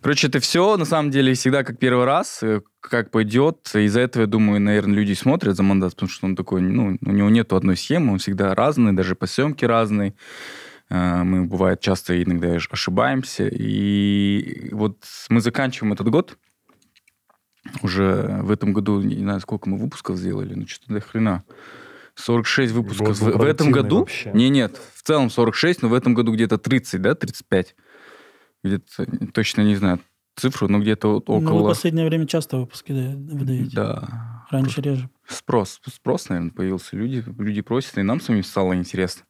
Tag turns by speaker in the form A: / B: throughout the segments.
A: Короче, это все, на самом деле, всегда как первый раз, э, как пойдет. Из-за этого, я думаю, наверное, люди смотрят за мандат, потому что он такой, ну, у него нету одной схемы, он всегда разный, даже по съемке разный. Э, Мы, бывает, часто иногда ошибаемся. И вот мы заканчиваем этот год. Уже в этом году, не знаю, сколько мы выпусков сделали, ну что-то до хрена. 46 выпусков.
B: Год
A: В, в этом году?
B: вообще.
A: Не, нет, в целом 46, но в этом году где-то 30, да, 35. Где-то, точно не знаю цифру, но где-то вот
C: Ну, вы
A: около...
C: последнее время часто выпуски да- выдаете.
A: Да.
C: Раньше реже.
A: Спрос. Спрос, наверное, появился. Люди, люди просят, и нам самим стало интересно.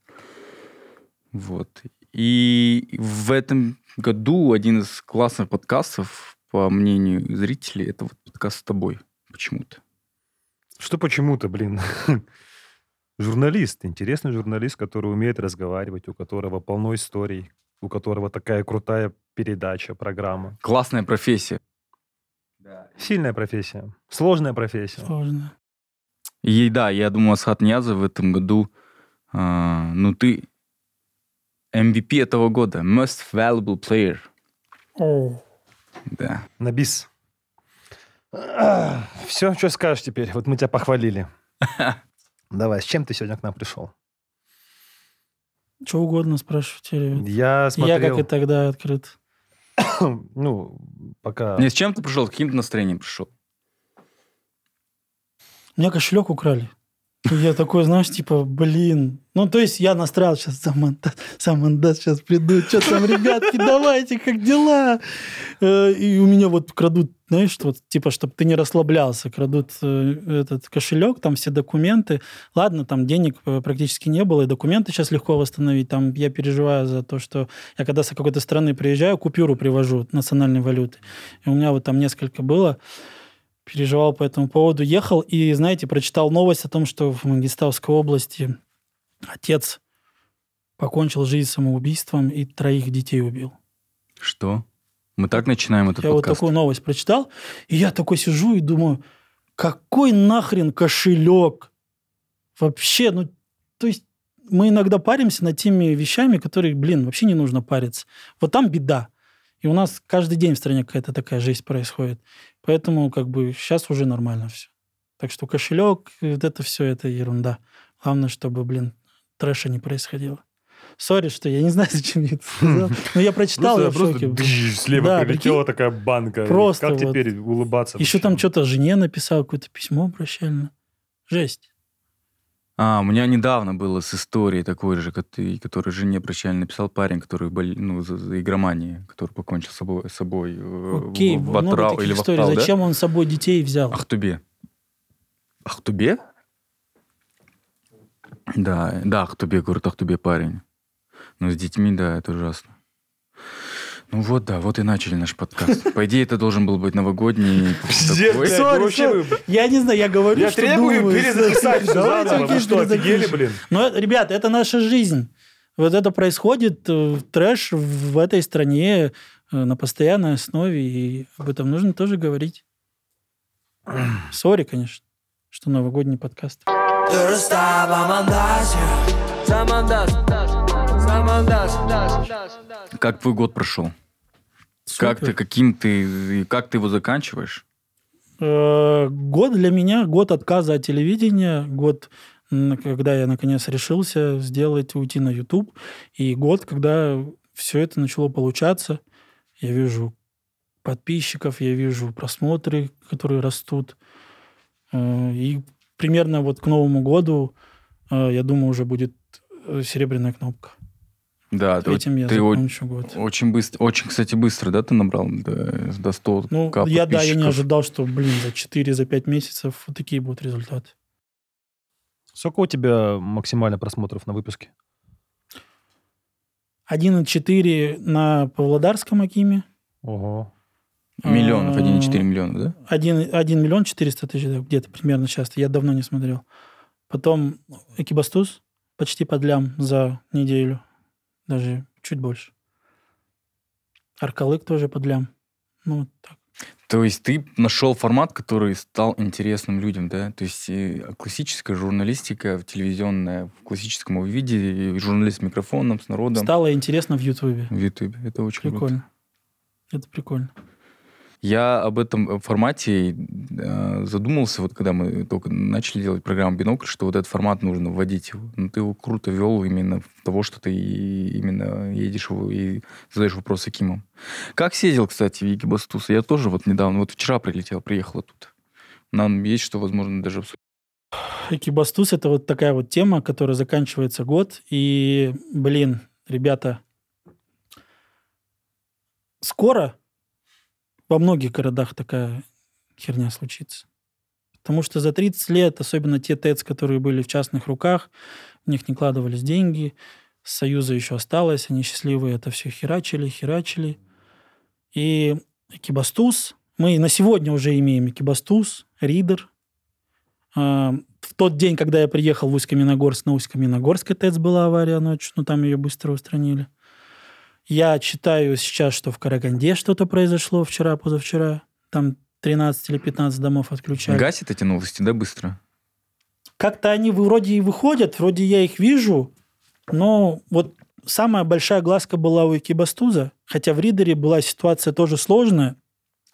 A: Вот. И в этом году один из классных подкастов, по мнению зрителей, это вот подкаст с тобой почему-то.
B: Что почему-то, блин. Журналист, интересный журналист, который умеет разговаривать, у которого полно историй, у которого такая крутая передача, программа.
A: Классная профессия.
B: Сильная профессия, сложная профессия.
C: Сложно.
A: И да, я думаю, Асхат Ниязов в этом году, а, ну ты MVP этого года, Most Valuable Player.
C: О,
A: Да.
B: На бис. Все, что скажешь теперь? Вот мы тебя похвалили. Давай, с чем ты сегодня к нам пришел?
C: что угодно спрашивайте, ребят.
B: Я
C: Я,
B: смотрел...
C: как и тогда, открыт.
B: Ну, пока...
A: Не с чем ты пришел, с каким настроением пришел?
C: У меня кошелек украли. Я такой, знаешь, типа, блин. Ну, то есть я настраивал сейчас за мандат сейчас придут. Что там, ребятки, давайте, как дела? Э, И у меня вот крадут, знаешь, вот, типа, чтобы ты не расслаблялся, крадут э, этот кошелек, там все документы. Ладно, там денег э, практически не было, и документы сейчас легко восстановить. Там я переживаю за то, что я когда с какой-то страны приезжаю, купюру привожу национальной валюты. И у меня вот там несколько было переживал по этому поводу. Ехал и, знаете, прочитал новость о том, что в Мангистауской области отец покончил жизнь самоубийством и троих детей убил.
A: Что? Мы так начинаем этот
C: я вот
A: подкаст?
C: такую новость прочитал, и я такой сижу и думаю, какой нахрен кошелек? Вообще, ну, то есть мы иногда паримся над теми вещами, которые, блин, вообще не нужно париться. Вот там беда. И у нас каждый день в стране какая-то такая жизнь происходит. Поэтому как бы сейчас уже нормально все. Так что кошелек, вот это все, это ерунда. Главное, чтобы, блин, трэша не происходило. Сори, что я не знаю, зачем я это сказал. Но я прочитал, я в шоке.
B: слева прилетела такая банка.
C: просто
B: как теперь улыбаться?
C: Еще там что-то жене написал, какое-то письмо прощальное. Жесть.
A: А, у меня недавно было с историей такой же, который, который жене прощально написал парень, который бол- ну, за, за игроманией, который покончил с собой, с собой э,
C: Окей,
A: в, в
C: таких
A: или в
C: историй.
A: Ахтау, да?
C: Зачем он с собой детей взял?
A: Ахтубе. Ахтубе? Да, да, Ахтубе, говорит, Ахтубе парень. Но с детьми, да, это ужасно. Ну вот, да, вот и начали наш подкаст. По идее, это должен был быть новогодний
B: Пиздец, sorry, вообще sorry.
C: Я не знаю, я говорю,
B: Я
C: что
B: требую
C: думаю.
B: перезаписать всё
C: Давайте,
B: заново. Вы
C: окей,
B: что, офигели,
C: перезапишем.
B: блин?
C: Но, ребят, это наша жизнь. Вот это происходит э, трэш в этой стране э, на постоянной основе, и об этом нужно тоже говорить. Sorry, конечно, что новогодний подкаст.
A: Как твой год прошел? Как ты,
C: Супер.
A: каким ты, и как ты его заканчиваешь?
C: Э, Год для меня, год отказа от телевидения, год, когда я наконец решился сделать, уйти на YouTube, и год, когда все это начало получаться. Я вижу подписчиков, я вижу просмотры, которые растут. Э, И примерно вот к Новому году, э, я думаю, уже будет э, серебряная кнопка.
A: Да, ты,
C: Этим я
A: ты о-
C: закончу год.
A: очень быстро, очень, кстати, быстро, да, ты набрал до, до 100
C: Ну, я, да, я не ожидал, что, блин, за 4-5 месяцев вот такие будут результаты.
B: Сколько у тебя максимально просмотров на выпуске?
C: 1,4 на Павлодарском Акиме.
B: Ого.
A: Миллионов,
C: А,
A: 1,4 миллиона, да?
C: 1, 1 миллион 400 тысяч, да, где-то примерно сейчас. Я давно не смотрел. Потом Экибастуз почти под лям за неделю. Даже чуть больше. Аркалык тоже под лям. Ну, вот так.
A: То есть ты нашел формат, который стал интересным людям, да? То есть э, классическая журналистика телевизионная в классическом виде, журналист с микрофоном, с народом
C: Стало интересно в Ютубе.
A: в Ютубе. Это очень круто.
C: Прикольно. Это прикольно.
A: Я об этом формате э, задумался, вот когда мы только начали делать программу «Бинокль», что вот этот формат нужно вводить его. Ну, ты его круто вел именно в того, что ты именно едешь и задаешь вопросы Кимом. Как съездил, кстати, в Екибастуз? Я тоже вот недавно, вот вчера прилетел, приехал тут. Нам есть что, возможно, даже обсудить.
C: Экибастуз — это вот такая вот тема, которая заканчивается год. И, блин, ребята, скоро во многих городах такая херня случится. Потому что за 30 лет, особенно те ТЭЦ, которые были в частных руках, в них не кладывались деньги, Союза еще осталось, они счастливые это все херачили, херачили. И Экибастуз, мы на сегодня уже имеем Экибастуз, Ридер. А, в тот день, когда я приехал в Усть-Каменогорск, на Усть-Каменогорской ТЭЦ была авария ночью, но там ее быстро устранили. Я читаю сейчас, что в Караганде что-то произошло вчера, позавчера. Там 13 или 15 домов отключали.
A: Гасит эти новости, да, быстро?
C: Как-то они вроде и выходят, вроде я их вижу, но вот самая большая глазка была у Экибастуза, хотя в Ридере была ситуация тоже сложная,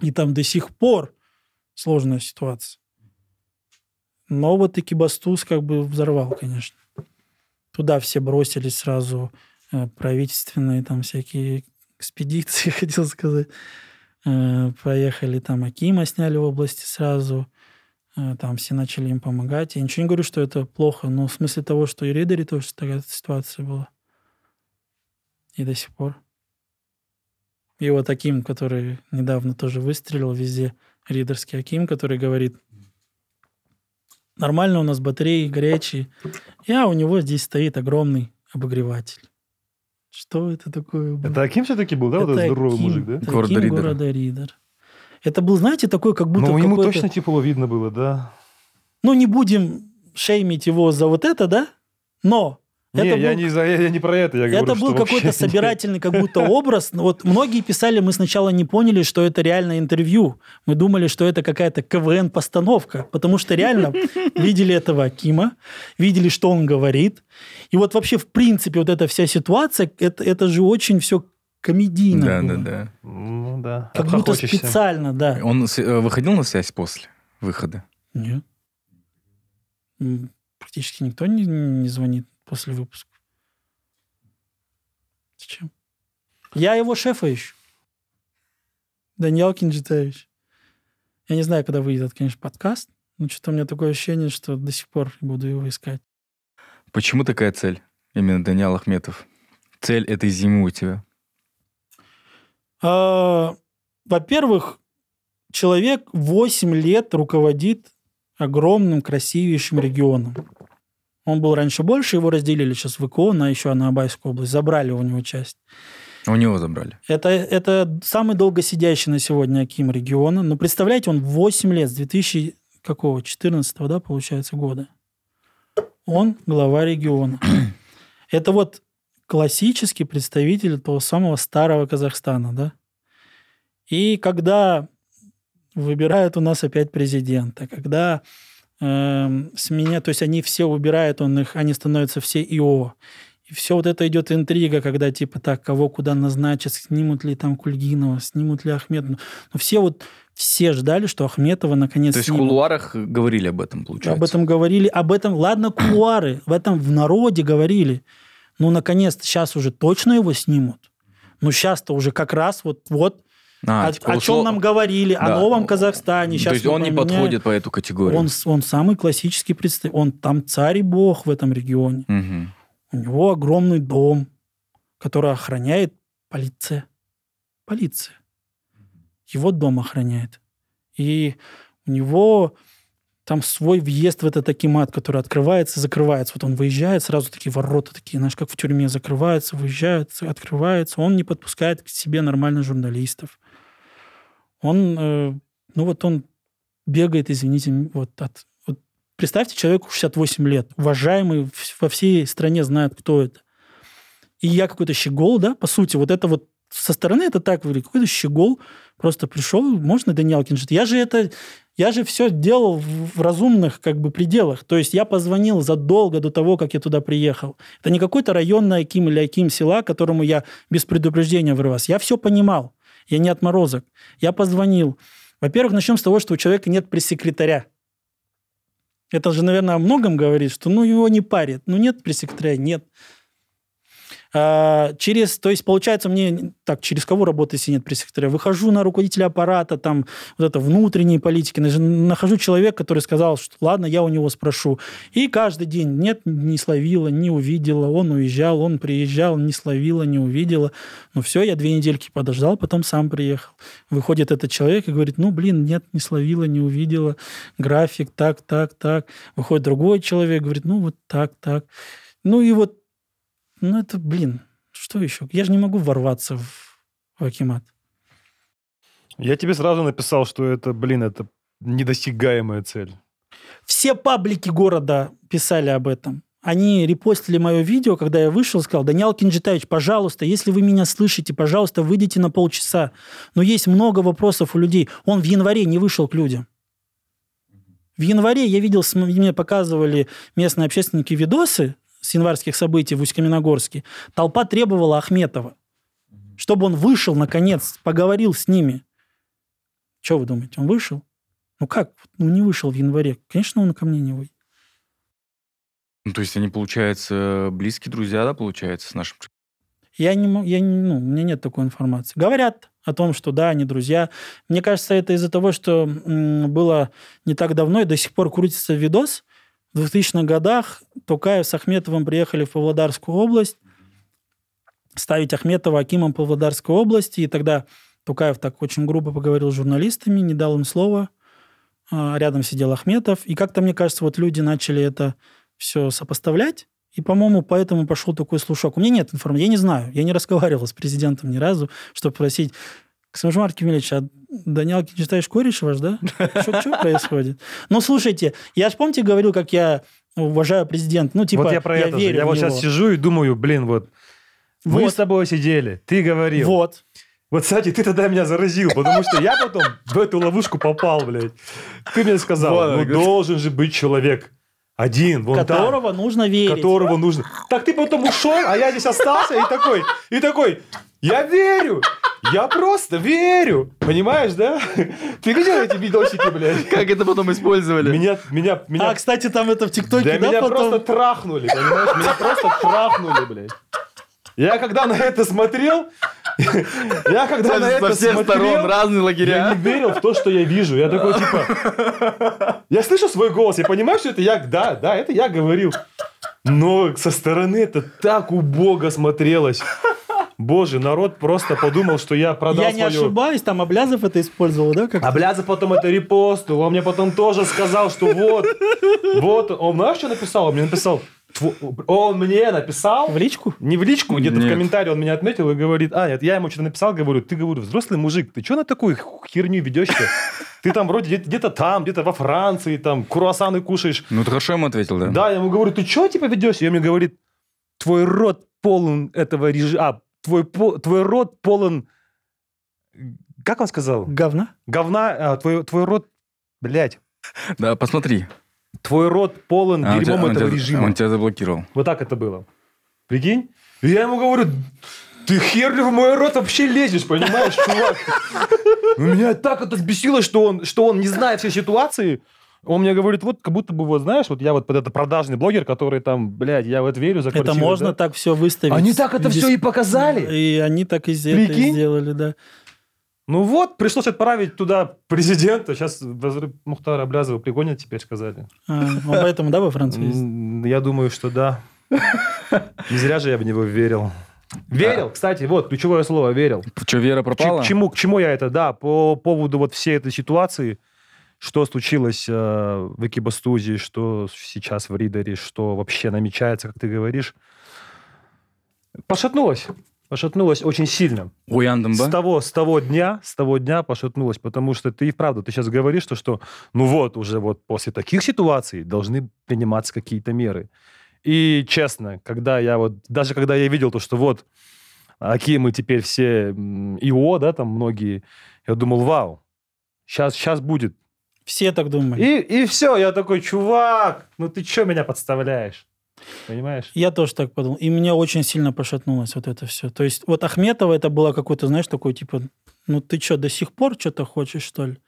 C: и там до сих пор сложная ситуация. Но вот Экибастуз как бы взорвал, конечно. Туда все бросились сразу правительственные там всякие экспедиции, хотел сказать. Э, поехали там Акима сняли в области сразу. Э, там все начали им помогать. Я ничего не говорю, что это плохо, но в смысле того, что и Ридере тоже такая ситуация была. И до сих пор. И вот Аким, который недавно тоже выстрелил везде, ридерский Аким, который говорит, нормально у нас батареи горячие, а у него здесь стоит огромный обогреватель. Что это такое
B: было? Это Аким все-таки был, да? Это вот этот здоровый Аким, мужик, да?
C: Это города Аким города Ридер. Это был, знаете, такой, как будто...
B: Ну, ему точно тепло видно было, да.
C: Ну, не будем шеймить его за вот это, да? Но
B: не, это я, был... не за, я, я не про это, я говорю,
C: Это был какой-то собирательный как будто образ. Вот многие писали, мы сначала не поняли, что это реально интервью. Мы думали, что это какая-то КВН-постановка, потому что реально видели этого Акима, видели, что он говорит. И вот вообще, в принципе, вот эта вся ситуация, это, это же очень все комедийно
A: Да,
C: было.
A: да, да.
B: Ну, да.
C: Как будто специально, да.
A: Он э, выходил на связь после выхода?
C: Нет. Практически никто не, не звонит после выпуска. Зачем? Я его шефа ищу. Даниэл Кинджитович. Я не знаю, когда выйдет, конечно, подкаст, но что-то у меня такое ощущение, что до сих пор буду его искать.
A: Почему такая цель? Именно Даниэл Ахметов. Цель этой зимы у тебя?
C: А, во-первых, человек 8 лет руководит огромным, красивейшим регионом. Он был раньше больше, его разделили сейчас в ИКО на еще на Абайскую область. Забрали у него часть.
A: У него забрали.
C: Это, это самый долгосидящий на сегодня Аким региона. Но представляете, он 8 лет, с 2000 какого, 14 да, получается, года. Он глава региона. Это вот классический представитель того самого старого Казахстана, да. И когда выбирают у нас опять президента, когда с меня, то есть они все убирают, он их, они становятся все ИО. И все вот это идет интрига, когда типа так, кого куда назначат, снимут ли там Кульгинова, снимут ли Ахметова. Но все вот, все ждали, что Ахметова наконец
A: То есть
C: снимут.
A: в кулуарах говорили об этом, получается?
C: Об этом говорили, об этом, ладно, кулуары, в этом в народе говорили. Ну, наконец, сейчас уже точно его снимут. Ну, сейчас-то уже как раз вот, вот а, о, типа, о чем нам говорили, да. о новом Казахстане. Сейчас
A: То есть он не подходит по эту категорию?
C: Он, он самый классический представитель. Он там царь и бог в этом регионе.
A: Угу.
C: У него огромный дом, который охраняет полиция. Полиция. Его дом охраняет. И у него там свой въезд в этот акимат, который открывается, закрывается. Вот он выезжает, сразу такие ворота такие, знаешь, как в тюрьме закрываются, выезжают, открывается. Он не подпускает к себе нормальных журналистов. Он, э, ну вот он бегает, извините, вот от... Вот представьте, человеку 68 лет, уважаемый, во всей стране знают, кто это. И я какой-то щегол, да, по сути, вот это вот со стороны это так выглядит. Какой-то щегол просто пришел, можно Даниэл Киншит? Я же это, я же все делал в разумных как бы пределах. То есть я позвонил задолго до того, как я туда приехал. Это не какой-то районный Аким или Аким села, которому я без предупреждения вырвался. Я все понимал. Я не отморозок. Я позвонил. Во-первых, начнем с того, что у человека нет пресс-секретаря. Это же, наверное, о многом говорит, что ну его не парит. Ну нет пресс-секретаря, нет. А, через, то есть, получается, мне так, через кого работать, если нет пресс-секретаря? Выхожу на руководителя аппарата, там, вот это внутренние политики, нахожу человека, который сказал, что ладно, я у него спрошу. И каждый день нет, не словила, не увидела, он уезжал, он приезжал, не словила, не увидела. Ну все, я две недельки подождал, потом сам приехал. Выходит этот человек и говорит, ну, блин, нет, не словила, не увидела, график так, так, так. Выходит другой человек, говорит, ну, вот так, так. Ну и вот ну, это, блин, что еще? Я же не могу ворваться в, в Акимат.
B: Я тебе сразу написал, что это, блин, это недосягаемая цель.
C: Все паблики города писали об этом. Они репостили мое видео, когда я вышел, сказал, Даниал Кинджитаевич, пожалуйста, если вы меня слышите, пожалуйста, выйдите на полчаса. Но есть много вопросов у людей. Он в январе не вышел к людям. В январе я видел, мне показывали местные общественники видосы с январских событий в Усть-Каменогорске, толпа требовала Ахметова, чтобы он вышел, наконец, поговорил с ними. Что вы думаете, он вышел? Ну как? Ну не вышел в январе. Конечно, он ко мне не выйдет.
A: Ну, то есть они, получается, близкие друзья, да, получается, с нашим...
C: Я не, я не, ну, у меня нет такой информации. Говорят о том, что да, они друзья. Мне кажется, это из-за того, что было не так давно и до сих пор крутится видос, в 2000-х годах Тукаев с Ахметовым приехали в Павлодарскую область ставить Ахметова Акимом Павлодарской области, и тогда Тукаев так очень грубо поговорил с журналистами, не дал им слова. А, рядом сидел Ахметов. И как-то, мне кажется, вот люди начали это все сопоставлять. И, по-моему, поэтому пошел такой слушок. У меня нет информации, я не знаю. Я не разговаривал с президентом ни разу, чтобы просить, Ксамжмар Кемельевич, а Даниал читаешь кореш ваш, да? Что происходит? Ну, слушайте, я же, помните, говорил, как я уважаю президента. Ну, типа,
B: вот я про я это верю же. Я вот него. сейчас сижу и думаю, блин, вот, вот мы с тобой сидели, ты говорил.
C: Вот.
B: Вот, кстати, ты тогда меня заразил, потому что я потом в эту ловушку попал, блядь. Ты мне сказал, вот, ну, должен же быть человек, один,
C: вон Которого там, нужно верить.
B: Которого нужно. Так ты потом ушел, а я здесь остался и такой, и такой, я верю, я просто верю. Понимаешь, да? Ты видел эти видосики, блядь?
A: Как это потом использовали?
B: Меня, меня, меня...
C: А, кстати, там это в ТикТоке, да,
B: да меня потом... просто трахнули, понимаешь? Меня просто трахнули, блядь. Я когда на это смотрел, я когда на это
A: всех смотрел, сторон, разные лагеря.
B: Я не верил в то, что я вижу. Я такой, типа... Я слышу свой голос, я понимаю, что это я... Да, да, это я говорил. Но со стороны это так убого смотрелось. Боже, народ просто подумал, что я продал
C: Я не свою... ошибаюсь, там Аблязов это использовал, да? Как
B: Аблязов потом это репостил, он мне потом тоже сказал, что вот, вот, он знаешь, что написал? Он мне написал, он мне написал...
C: В личку?
B: Не в личку, где-то в комментарии он меня отметил и говорит, а, нет, я ему что-то написал, говорю, ты, говорю, взрослый мужик, ты что на такую херню ведешь-то? Ты там вроде где-то там, где-то во Франции, там, круассаны кушаешь.
A: Ну, ты хорошо ему ответил, да?
B: Да, я ему говорю, ты что типа ведешь? И он мне говорит, твой рот полон этого режима, а, твой, твой рот полон... Как он сказал?
C: Говна?
B: Говна, а, твой, твой рот, блядь.
A: Да, посмотри.
B: Твой рот полон а, дерьмом
A: тебя,
B: этого
A: он тебя,
B: режима.
A: Он тебя заблокировал.
B: Вот так это было. Прикинь? И я ему говорю, ты хер ли в мой рот вообще лезешь, понимаешь, чувак? Меня так это бесило, что он, что он не знает все ситуации. Он мне говорит, вот как будто бы, вот знаешь, вот я вот под это продажный блогер, который там, блядь, я вот верю за
C: квартиру. Это можно да? так все выставить.
B: Они так это все и показали.
C: И они так и это сделали, да.
B: Ну вот, пришлось отправить туда президента. Сейчас Мухтара Аблязова пригонят, теперь сказали.
C: А, он поэтому, да, во Франции
B: Я думаю, что да. Не зря же я в него верил. Верил, кстати, вот ключевое слово верил.
A: Что, вера пропала?
B: К чему, к чему я это, да, по поводу вот всей этой ситуации, что случилось э, в Экибастузе, что сейчас в Ридере, что вообще намечается, как ты говоришь, пошатнулось пошатнулась очень сильно.
A: Уяндам,
B: с того, с того дня, с того дня пошатнулась, потому что ты и правда, ты сейчас говоришь, то, что ну вот, уже вот после таких ситуаций должны приниматься какие-то меры. И честно, когда я вот, даже когда я видел то, что вот, какие мы теперь все ИО, да, там многие, я думал, вау, сейчас, сейчас будет.
C: Все так думают.
B: И, и все, я такой, чувак, ну ты что меня подставляешь? Понимаешь?
C: Я тоже так подумал. И меня очень сильно пошатнулось вот это все. То есть вот Ахметова это было какой-то, знаешь, такой типа Ну ты что, до сих пор что-то хочешь, что ли?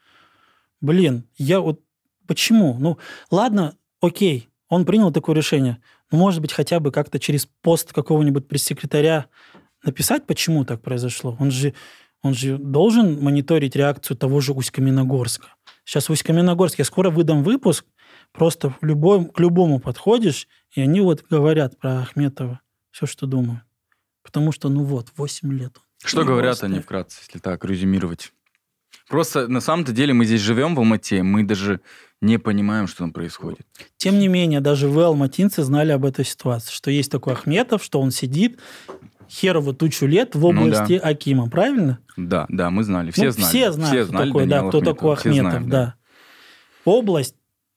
C: Блин, я вот... Почему? Ну, ладно, окей, он принял такое решение. Но, может быть, хотя бы как-то через пост какого-нибудь пресс-секретаря написать, почему так произошло. Он же, он же должен мониторить реакцию того же Усть-Каменогорска. Сейчас в Усть-Каменогорске я скоро выдам выпуск, просто в любой, к любому подходишь, и они вот говорят про Ахметова все, что думают. Потому что, ну вот, 8 лет.
A: Что
C: Ну,
A: говорят
C: просто.
A: они вкратце, если так резюмировать? Просто на самом-то деле мы здесь живем в Алмате, мы даже не понимаем, что там происходит.
C: Тем не менее, даже вы, алматинцы, знали об этой ситуации, что есть такой Ахметов, что он сидит херово тучу лет в
A: Ну да.
C: области Акима, правильно?
A: Да, да, мы знали, все
C: Ну,
A: знали.
C: Все знают,
A: все
C: кто
A: знали
C: такой, да, кто такой Ахметов,
A: знаем,
C: да. Область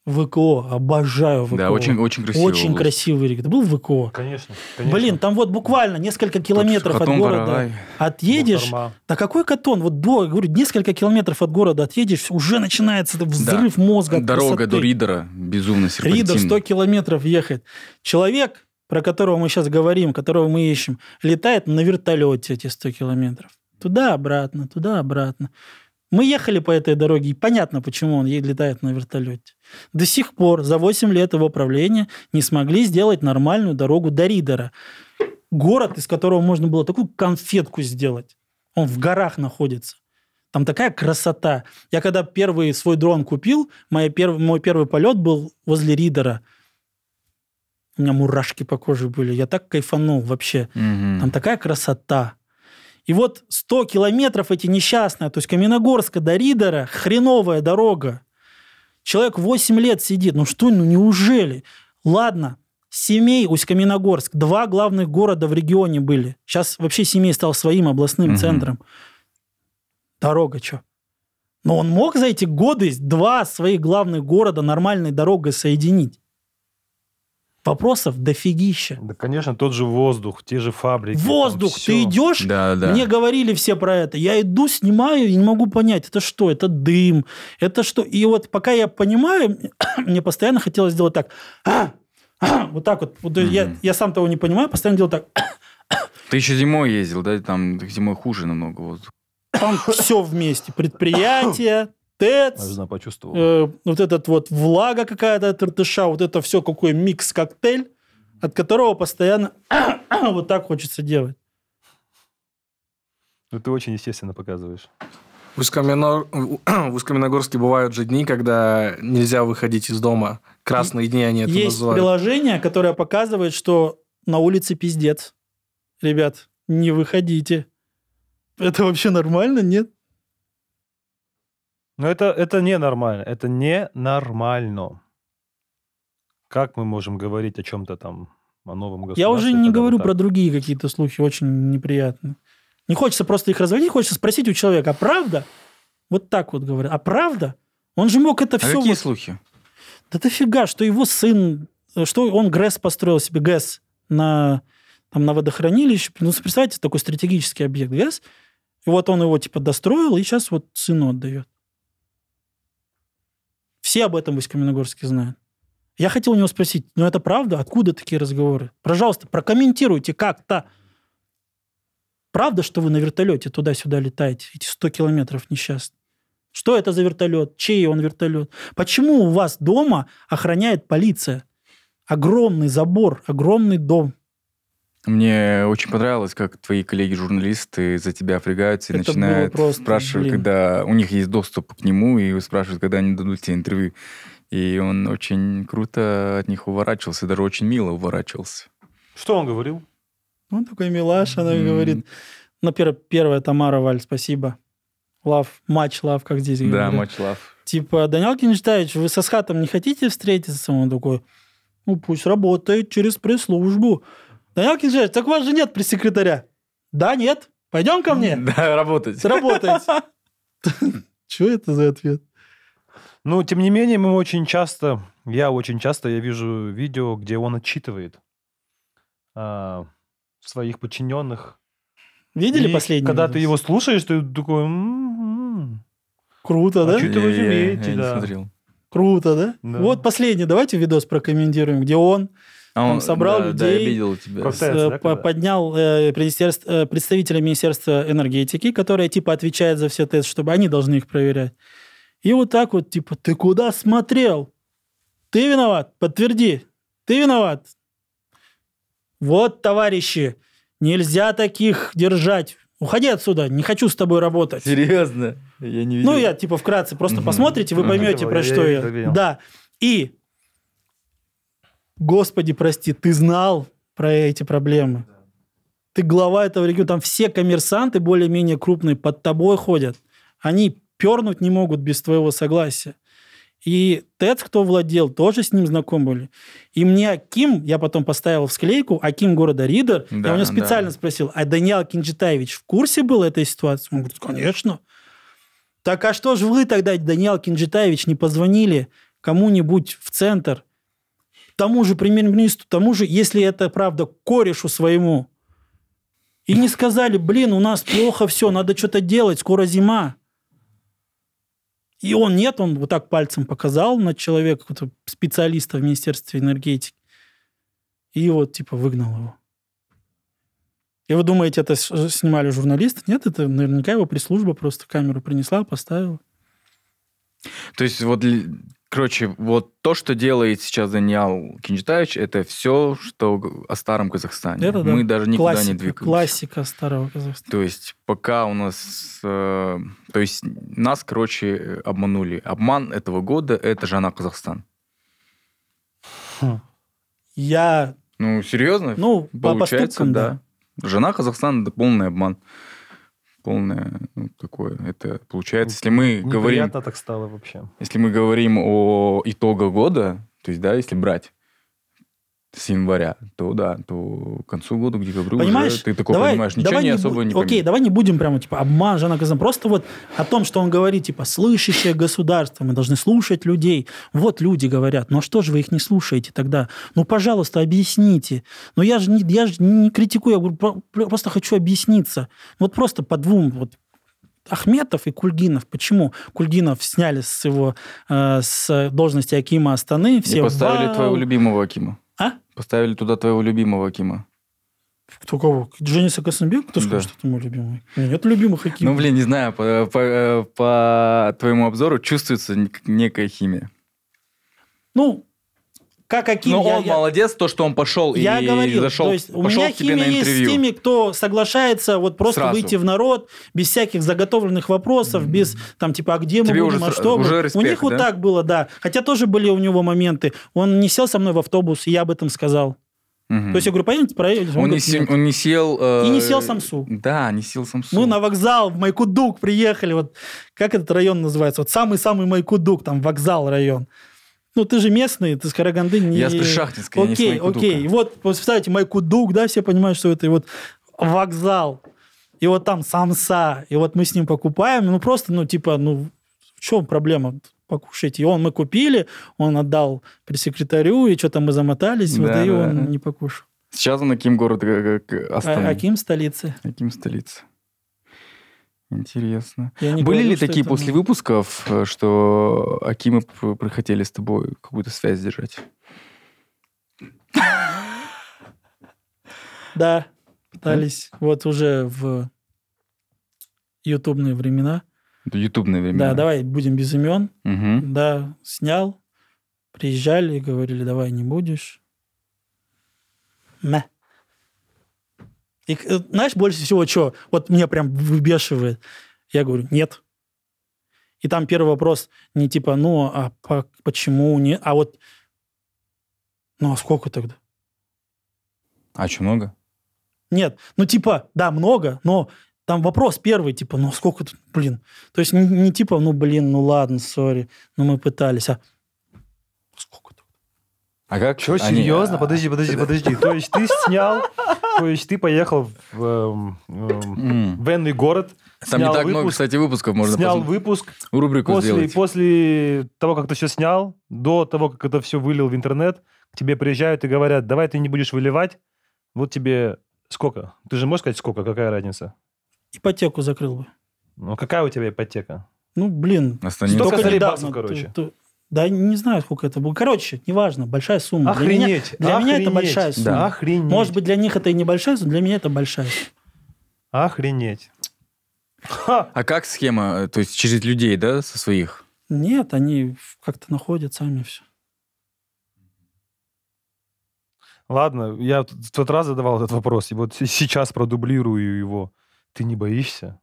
C: ВКО, обожаю ВКО.
A: Да, очень, очень красиво.
C: Очень красивый регион. Ты был в ВКО?
B: Конечно, конечно.
C: Блин, там вот буквально несколько километров от города отъедешь.
B: Бухарма.
C: Да какой катон? Вот до, говорю, несколько километров от города отъедешь, уже начинается взрыв мозга. от
A: Дорога
C: красоты.
A: до Ридера безумно
C: Ридер 100
A: серпантин.
C: километров ехать. Человек, про которого мы сейчас говорим, которого мы ищем, летает на вертолете эти 100 километров. Туда-обратно, туда-обратно. Мы ехали по этой дороге, и понятно, почему он летает на вертолете. До сих пор, за 8 лет его правления, не смогли сделать нормальную дорогу до Ридера. Город, из которого можно было такую конфетку сделать. Он в горах находится. Там такая красота. Я когда первый свой дрон купил, моя перв- мой первый полет был возле Ридера. У меня мурашки по коже были. Я так кайфанул вообще.
A: Мгм.
C: Там такая красота. И вот 100 километров эти несчастные, то есть Каменогорска до Ридера, хреновая дорога. Человек 8 лет сидит. Ну что, ну неужели? Ладно, Семей, Усть-Каменогорск, два главных города в регионе были. Сейчас вообще Семей стал своим областным
A: Мгм.
C: центром. Дорога что? Но он мог за эти годы два своих главных города нормальной дорогой соединить. Вопросов дофигища.
B: Да, конечно, тот же воздух, те же фабрики. там
C: Воздух,
B: всё.
C: ты идешь,
A: Да, да.
C: мне говорили все про это. Я иду, снимаю и не могу понять, это что? Это дым, это что? И вот пока я понимаю, мне постоянно хотелось сделать так. Вот так вот. Вот я,
A: Мгм.
C: я сам того не понимаю, постоянно делал так.
A: Ты еще зимой ездил, да? Там зимой хуже намного воздух.
C: Там все вместе. Предприятие, ТЭЦ,
B: Наверное, почувствовал.
C: э, вот этот вот влага какая-то от РТШ, вот это все какой микс-коктейль, от которого постоянно вот так хочется делать.
B: Ну, ты очень естественно показываешь.
D: В, Усть-Камено- в Усть-Каменогорске бывают же дни, когда нельзя выходить из дома. Красные дни они это
C: Есть
D: называют.
C: приложение, которое показывает, что на улице пиздец. Ребят, не выходите. Это вообще нормально, нет?
B: Но это, это ненормально. Это ненормально. Как мы можем говорить о чем-то там, о новом государстве?
C: Я уже не
B: вот
C: говорю
B: так?
C: про другие какие-то слухи, очень неприятные. Не хочется просто их разводить, хочется спросить у человека, а правда? Вот так вот говорят. А правда? Он же мог это
A: А
C: все...
A: какие слухи?
C: Да дофига, что его сын, э, что он ГРЭС построил себе, ГЭС, на, там, на водохранилище. Ну, представьте, такой стратегический объект ГЭС. И вот он его типа достроил, и сейчас вот сыну отдает. Все об этом в Усть-Каменогорске знают. Я хотел у него спросить, ну это правда? Откуда такие разговоры? Пожалуйста, прокомментируйте как-то. Правда, что вы на вертолете туда-сюда летаете? Эти 100 километров несчастны. Что это за вертолет? Чей он вертолет? Почему у вас дома охраняет полиция? Огромный забор, огромный дом.
A: Мне очень понравилось, как твои коллеги-журналисты за тебя впрягаются и
C: Это
A: начинают
C: просто,
A: спрашивать,
C: блин.
A: когда у них есть доступ к нему, и спрашивают, когда они дадут тебе интервью. И он очень круто от них уворачивался, даже очень мило уворачивался.
B: Что он говорил?
C: Ну, такой милаш, она
A: М.
C: говорит. Ну, пер- первая Тамара Валь, спасибо. Лав, матч лав, как здесь
A: Да,
C: говорят.
A: матч лав.
C: Типа, Даниил Кенштаевич, вы со Схатом не хотите встретиться? Он такой, ну, пусть работает через пресс-службу. Даниил Кенштаевич, так у вас же нет пресс-секретаря. Да, нет. Пойдем ко мне.
A: Да, работать.
C: Сработает. Что это за ответ?
B: Ну, тем не менее, мы очень часто, я очень часто я вижу видео, где он отчитывает а, своих подчиненных.
C: Видели последний?
B: Когда ты его слушаешь, ты такой... «М-м-м».
C: Круто, да?
B: А
A: Я- я-
B: умеете, да.
A: смотрел.
C: Круто, да?
B: Да.
C: Вот последний, давайте видос прокомментируем, где он
A: А
C: Он собрал
A: да, Да, я
C: людей,
A: видел тебя.
C: Э,
B: да,
C: по-
B: когда?
C: поднял э, э, представителя Министерства энергетики, которое типа отвечает за все тест, чтобы они должны их проверять. И вот так вот, типа, ты куда смотрел? Ты виноват? Подтверди. Ты виноват? Вот, товарищи, нельзя таких держать. Уходи отсюда, не хочу с тобой работать.
A: Серьезно? Я не видел.
C: Ну, я типа вкратце просто
A: Мгм.
C: посмотрите, вы поймете,
B: Видел,
C: про
B: я-
C: что
B: я.
C: Да. И, господи, прости, ты знал про эти проблемы. Ты глава этого региона. Там все коммерсанты более-менее крупные под тобой ходят. Они пернуть не могут без твоего согласия. И ТЭЦ, кто владел, тоже с ним знаком были. И мне Аким, я потом поставил в склейку, Аким города Риддер,
A: Да,
C: я у него специально
A: да.
C: спросил, а Даниал Кенжетаевич в курсе был этой ситуации? Он говорит, конечно. Так а что же вы тогда, Даниал Кенжетаевич, не позвонили кому-нибудь в центр, тому же премьер-министру, тому же, если это правда, корешу своему, и не сказали, блин, у нас плохо все, надо что-то делать, скоро зима. И он нет, он вот так пальцем показал на человека, специалиста в Министерстве энергетики. И вот, типа, выгнал его. И вы думаете, это снимали журналисты? Нет, это наверняка его пресс-служба просто камеру принесла, поставила.
A: То есть вот, короче, вот то, что делает сейчас Даниал Кинчитаевич, это все, что о старом Казахстане.
C: Это да.
A: Мы даже никуда
C: классика,
A: не двигаемся.
C: классика старого Казахстана.
A: То есть пока у нас... э, то есть нас, короче, обманули. Обман этого года – это Жана Казахстан.
C: Я,
A: Ну, серьезно?
C: ну, по
A: Получается,
C: поступкам,
A: да. Жена Казахстана – это полный обман. Полное ну, такое. Это получается, если мы говорим...
B: Неприятно так стало вообще.
A: Если мы говорим о итогах года, то есть, да, если брать с января, то да, то к концу года, к декабрю
C: Понимаешь?
A: уже ты такой
C: давай,
A: понимаешь, ничего
C: давай
A: не
C: бу-
A: особо не
C: Окей, давай не будем прямо типа обман Жана Казан. Просто вот о том, что он говорит, типа, слышащее государство, мы должны слушать людей. Вот люди говорят, ну а что же вы их не слушаете тогда? Ну, пожалуйста, объясните. Ну, я же не, я же не критикую, я говорю, просто хочу объясниться. Вот просто по двум вот Ахметов и Кульгинов. Почему Кульгинов сняли с его э, с должности Акима Астаны? Все
A: И поставили
C: «Вау!»
A: твоего любимого Акима. Поставили туда твоего любимого Акима.
C: Кто кого? Жениса Касымбек? Кто сказал,
A: Да.
C: что это мой любимый? У меня Нет любимых Акимов.
A: Ну, блин, не знаю, по, по- э, по твоему обзору чувствуется нек- некая химия.
C: Ну, как Аким,
A: Но
C: я,
A: он
C: я-
A: молодец, то, что он пошел
C: я
A: и
C: говорил,
A: зашел,
C: то есть у
A: пошел
C: меня
A: к тебе на
C: химия есть с
A: интервью.
C: теми, кто соглашается вот просто
A: Сразу.
C: выйти в народ без всяких заготовленных вопросов, без там типа, а где мы
A: Тебе
C: будем,
A: уже
C: а
A: сра-
C: что
A: уже
C: мы? У
A: респект,
C: них вот
A: да?
C: так было, да. Хотя тоже были у него моменты. Он не сел со мной в автобус, и я об этом сказал.
A: Мгм.
C: То есть я говорю, поедемте, проедем.
A: он, не, се- он не сел... э,
C: И не сел Самсу.
A: Да, не сел Самсу.
C: Мы на вокзал в Майкудук приехали. Вот как этот район называется? Вот самый-самый Майкудук, там вокзал район. Ну, ты же местный, ты с Караганды. Не...
A: Я с Пришахтинска, я не с
C: Окей,
A: Майкудука.
C: окей. Вот, представьте, Майкудук, да, все понимают, что это и вот вокзал. И вот там самса. И вот мы с ним покупаем. Ну, просто, ну, типа, ну, в чем проблема? Покушайте. И он мы купили, он отдал пресс-секретарю, и что-то мы замотались, вот,
A: Да,
C: и
A: да.
C: он не покушал.
A: Сейчас он Аким город э, э,
C: А,
A: Астана.
C: Аким столицы.
A: Аким столица. Интересно.
C: Я не
A: Были
C: говорю,
A: ли такие
C: это,
A: после выпусков, э, что Акимы прихотели с тобой какую-то связь держать?
C: Да, пытались. Вот уже в ютубные времена.
A: Ютубные времена.
C: Да, давай будем без имен. Да, снял. Приезжали и говорили, давай не будешь. Мэ. И э, знаешь, больше всего, что вот меня прям выбешивает. Я говорю, нет. И там первый вопрос не типа, ну, а по- почему не, а вот, ну, а сколько тогда?
A: А что, много?
C: Нет, ну типа, да, много, но там вопрос первый, типа, ну сколько тут, блин. То есть не, не типа, ну блин, ну ладно, сори, ну мы пытались, а сколько тут?
A: А как?
B: Че,
A: они-
B: серьезно?
A: а,
B: Подожди, подожди, подожди. То есть ты снял, то есть ты поехал в эм, эм,
A: м.
B: в энный город,
A: Там не так много,
B: выпуск,
A: кстати, выпусков можно
B: снял
A: посмотреть.
B: выпуск,
A: рубрику
B: после,
A: сделать.
B: после того, как ты все снял, до того, как это все вылил в интернет, к тебе приезжают и говорят, давай ты не будешь выливать, вот тебе сколько? Ты же можешь сказать сколько, какая разница?
C: Ипотеку закрыл бы.
B: Ну, какая у тебя ипотека?
C: Ну, блин.
A: Останется.
B: Столько
C: недавно.
B: баксов, короче.
C: Да, не знаю, сколько это было. Короче, неважно, большая сумма. Для меня-
B: Охренеть.
C: Для меня, это
B: охренеть,
C: большая сумма.
B: Да. Охренеть.
C: Может быть, для них это и небольшая сумма, для меня это большая сумма.
B: Охренеть. Ха!
A: А как схема? То есть через людей, да, со своих?
C: Нет, они как-то находят сами все.
B: Ладно, я в тот раз задавал этот вопрос, и вот сейчас продублирую его. Ты не боишься?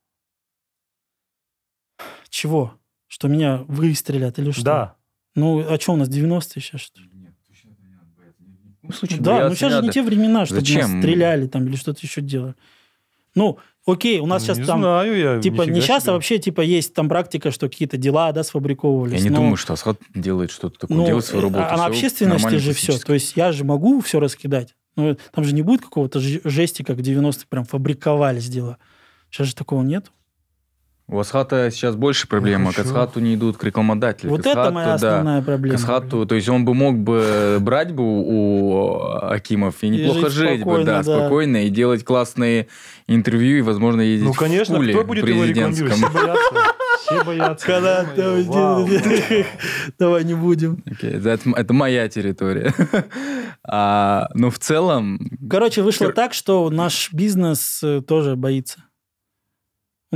C: Чего? Что меня выстрелят или что?
B: Да.
C: Ну, а что у нас, 90-е сейчас, что ли?
A: Ну, в случае
C: Да, ну
A: бояться
C: сейчас же не те времена, чтобы
A: Зачем?
C: нас стреляли там или что-то еще делали. Ну, окей, у нас
B: Ну,
C: сейчас
B: не
C: там...
B: знаю я.
C: Типа не сейчас,
B: себе.
C: а вообще типа есть там практика, что какие-то дела, да, сфабриковывались.
A: Я не
C: но-
A: думаю, что Асхат делает что-то такое,
C: ну,
A: делает свою работу.
C: а на общественности же все. То есть я же могу все раскидать. Но там же не будет какого-то жести, как в 90-е прям фабриковались дела. Сейчас же такого нет.
A: У Асхата сейчас больше проблема. К. Асхату не идут к рекламодателю.
C: Вот
A: К
C: это
A: Асхату,
C: моя
A: да.
C: основная
A: К
C: проблема.
A: Асхату, то есть он бы мог бы брать бы у Акимов и неплохо
C: жить
A: жить бы, да,
C: да.
A: спокойно, и делать классные интервью, и, возможно, ездить
B: Ну,
A: в
B: конечно,
A: пуле
B: кто будет его рекламировать? Все боятся. Все боятся.
C: Когда
B: Ё-моё, вау.
C: Давай не будем.
A: Это, это моя территория. А, но в целом...
C: Короче, вышло так, что наш бизнес э, тоже боится.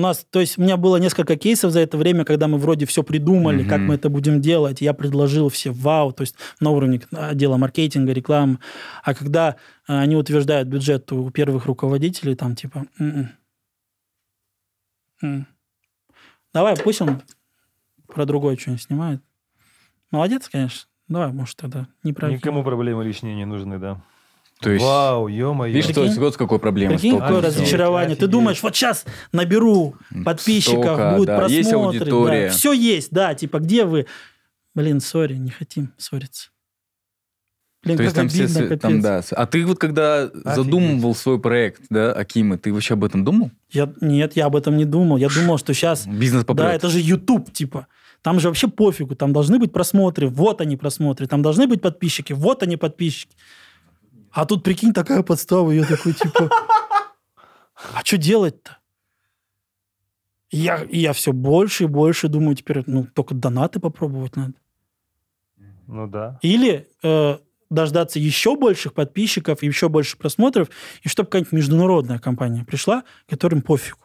C: У нас, то есть у меня было несколько кейсов за это время, когда мы вроде все придумали, как
A: Мгм.
C: мы это будем делать. Я предложил все вау, то есть на уровне отдела маркетинга, рекламы. А когда э, они утверждают бюджет у первых руководителей, там типа... «М-м». М. Давай, пусть он про другое что-нибудь снимает. Молодец, конечно. Давай, может, тогда не про...
B: Никому проблемы лишние не нужны, да.
A: То есть,
B: Вау, ё-моё.
A: видишь,
C: Прикинь?
A: что, вот с какой проблемой
C: Прикинь, какое
B: офигеть,
C: разочарование. Ты
B: офигеть.
C: думаешь, вот сейчас наберу подписчиков,
A: Столько,
C: будет
A: да,
C: просмотры.
A: есть аудитория.
C: все есть, да. Типа, где вы? Блин, сори, не хотим ссориться. Блин,
A: То есть
C: как
A: там все...
C: обидно,
A: Там,
C: капец.
A: да. А ты вот когда задумывал свой проект, да, Акима, ты вообще об этом думал?
C: Я, нет, я об этом не думал. Я думал, что сейчас...
A: Бизнес попрет.
C: Да, это же YouTube, типа. Там же вообще пофигу. Там должны быть просмотры. Вот они просмотры. Там должны быть подписчики. Вот они подписчики. А тут, прикинь, такая подстава. Я такой, типа... А что делать-то? Я, я все больше и больше думаю теперь, ну, только донаты попробовать надо.
B: Ну да.
C: Или э, дождаться еще больших подписчиков, еще больше просмотров, и чтобы какая-нибудь международная компания пришла, которым пофигу.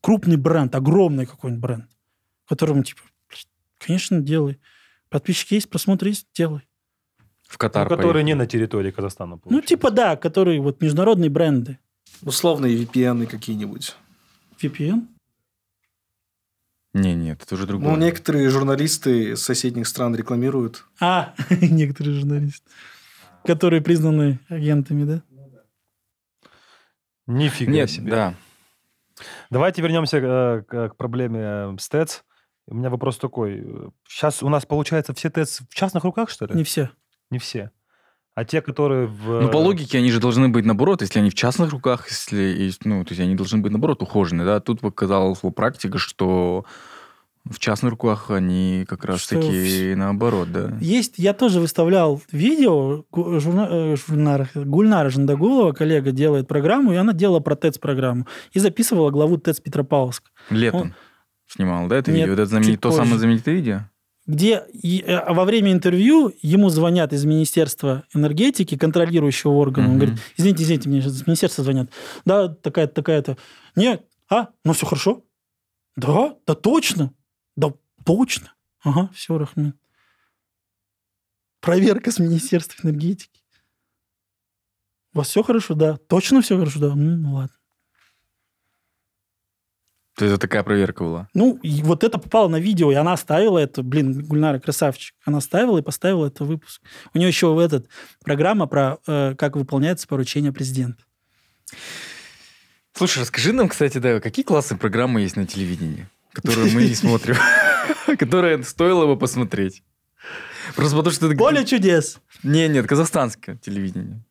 C: Крупный бренд, огромный какой-нибудь бренд, которому типа, «Блин, конечно, делай. Подписчики есть, просмотры есть, делай.
A: В
B: Ну,
A: Катар
B: которые
A: поехали.
B: не на территории Казахстана.
C: Ну,
B: получается.
C: типа, да, которые вот международные бренды.
D: Условные VPN какие-нибудь.
C: VPN?
A: Не, нет, это уже другое.
D: Ну, некоторые журналисты из соседних стран рекламируют.
C: А, некоторые журналисты, которые признаны агентами, да?
B: Нифига
A: Нет,
B: себе.
A: да.
B: Давайте вернемся э, к, к проблеме э, с ТЭЦ. У меня вопрос такой. Сейчас у нас, получается, все ТЭЦ в частных руках, что ли?
C: Не все.
B: Не все. А те, которые в...
A: Ну, по логике, они же должны быть, наоборот, если они в частных руках, если, ну, то есть они должны быть, наоборот, ухожены, да. Тут показалась практика, что в частных руках они как
C: Что
A: раз-таки наоборот, да.
C: Есть, я тоже выставлял видео, Гу- журна- э, журнар- Гульнара Жандагулова, коллега, делает программу, и она делала про ТЭЦ-программу. И записывала главу ТЭЦ Петропавловск.
A: Летом снимал, да, это
C: Нет,
A: видео? Это знаменит, то
C: позже.
A: самое знаменитое видео?
C: Где э, во время интервью ему звонят из Министерства энергетики, контролирующего органа. Он говорит, извините, извините, мне из министерства звонят. Да, такая-то, такая-то. Нет, а, ну все хорошо. Да, да точно. Да точно. Ага, все, Рахмин. Проверка с Министерства энергетики. У вас все хорошо? Да. Точно все хорошо? Да. Ну ладно.
A: То есть это такая проверка была.
C: Ну, и вот это попало на видео, и она оставила это. Блин, Гульнара красавчик. Она оставила и поставила это в выпуск. У нее еще этот программа про э, как выполняется поручение президента.
A: Слушай, расскажи нам, кстати, да, какие классные программы есть на телевидении, которые мы не смотрим, которые стоило бы посмотреть. Просто потому что.
C: Поле чудес.
A: Не, нет, казахстанское телевидение.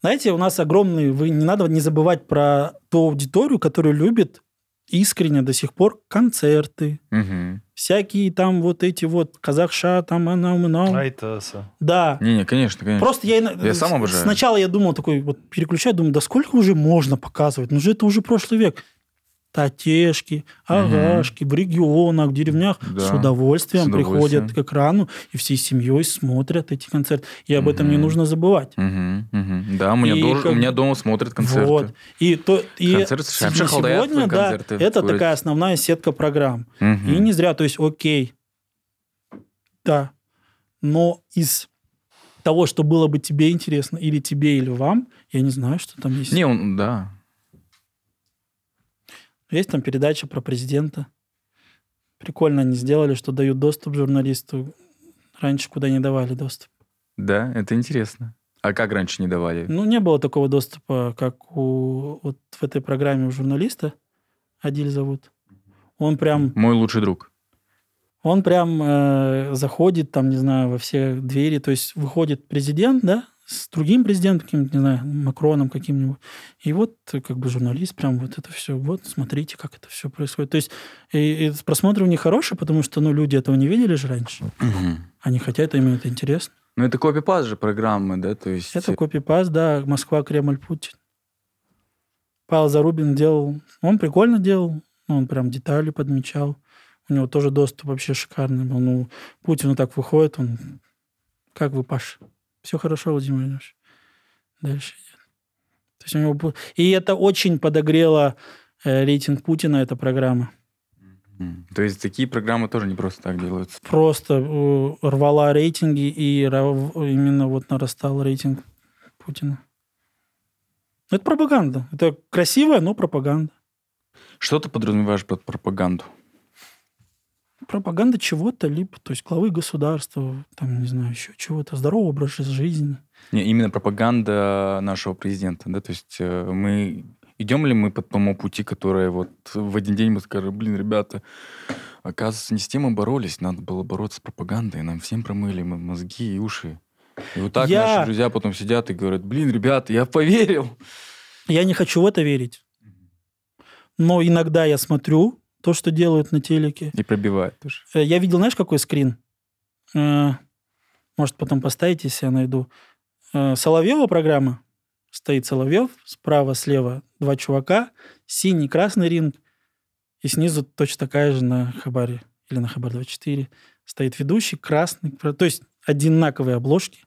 C: Знаете, у нас огромный... Вы не надо не забывать про ту аудиторию, которая любит искренне до сих пор концерты,
A: Мгм.
C: всякие там вот эти вот казахша, там она, она.
B: Айтаса.
C: Да.
A: Не-не, конечно, конечно.
C: Просто я,
A: Я сам обожаю.
C: Сначала я думал такой, вот переключаю, думаю, да сколько уже можно показывать? Ну же это уже прошлый век. Татешки, агашки в регионах, в деревнях
A: Да,
C: с удовольствием
A: с удовольствием.
C: приходят к экрану и всей семьей смотрят эти концерты. И об этом не нужно забывать.
A: Мгм, мгм. Да, у меня,
C: И
A: тоже-
C: как
A: у меня дома смотрят концерты.
C: Вот. И, то, и
A: Концерты
C: с-
A: Шапши
C: на
A: Халдаят,
C: сегодня, да, это
A: говорят.
C: такая основная сетка программ.
A: Мгм.
C: И не зря, то есть, окей, да, но из того, что было бы тебе интересно, или тебе, или вам, я не знаю, что там есть.
A: Не, он, да.
C: Есть там передача про президента. Прикольно они сделали, что дают доступ журналисту. Раньше куда не давали доступ.
A: Да, это интересно. А как раньше не давали?
C: Ну, не было такого доступа, как у вот в этой программе у журналиста. Адиль зовут. Он прям,
A: Мой лучший друг.
C: он прям э, заходит там, не знаю, во все двери. То есть выходит президент, да, с другим президентом, каким-то, не знаю, Макроном каким-нибудь. И вот как бы журналист прям вот это все, вот смотрите, как это все происходит. То есть и, и просмотры у них хорошие, потому что, ну, люди этого не видели же раньше.
A: Мгм.
C: Они хотят, им это интересно.
A: Ну, это копипаст же программы, да, то есть...
C: Это копипаст, да, Москва, Кремль, Путин. Павел Зарубин делал, он прикольно делал, ну, он прям детали подмечал. У него тоже доступ вообще шикарный был. Ну, Путин вот так выходит, он... Как вы, Паш? Все хорошо, Владимир Владимирович. Дальше идет. То есть у него... И это очень подогрело э, рейтинг Путина, эта программа.
A: То есть такие программы тоже не просто так делаются.
C: Просто э, рвала рейтинги, и именно вот нарастал рейтинг Путина. Это пропаганда. Это красивая, но пропаганда.
A: Что ты подразумеваешь под пропаганду?
C: Пропаганда чего-то, либо, то есть главы государства, там, не знаю, еще чего-то, здоровый образ жизни.
A: Не, именно пропаганда нашего президента, да, то есть э, мы идем ли мы по тому пути, который вот в один день мы скажем, блин, ребята, оказывается, не с тем мы боролись, надо было бороться с пропагандой, нам всем промыли м- мозги и уши. И вот так
C: Я-
A: наши друзья потом сидят и говорят, блин, ребята, я поверил.
C: Я не хочу в это верить. Но иногда я смотрю то, что делают на телеке.
A: И пробивает тоже.
C: Э, Я видел, знаешь, какой скрин? Э, Может, потом поставите, если я найду. Э, Соловьева программа. Стоит Соловьев, справа, слева два чувака, синий, красный ринг, и снизу точно такая же на Хабаре или на Хабар 24 стоит ведущий, красный. То есть одинаковые обложки.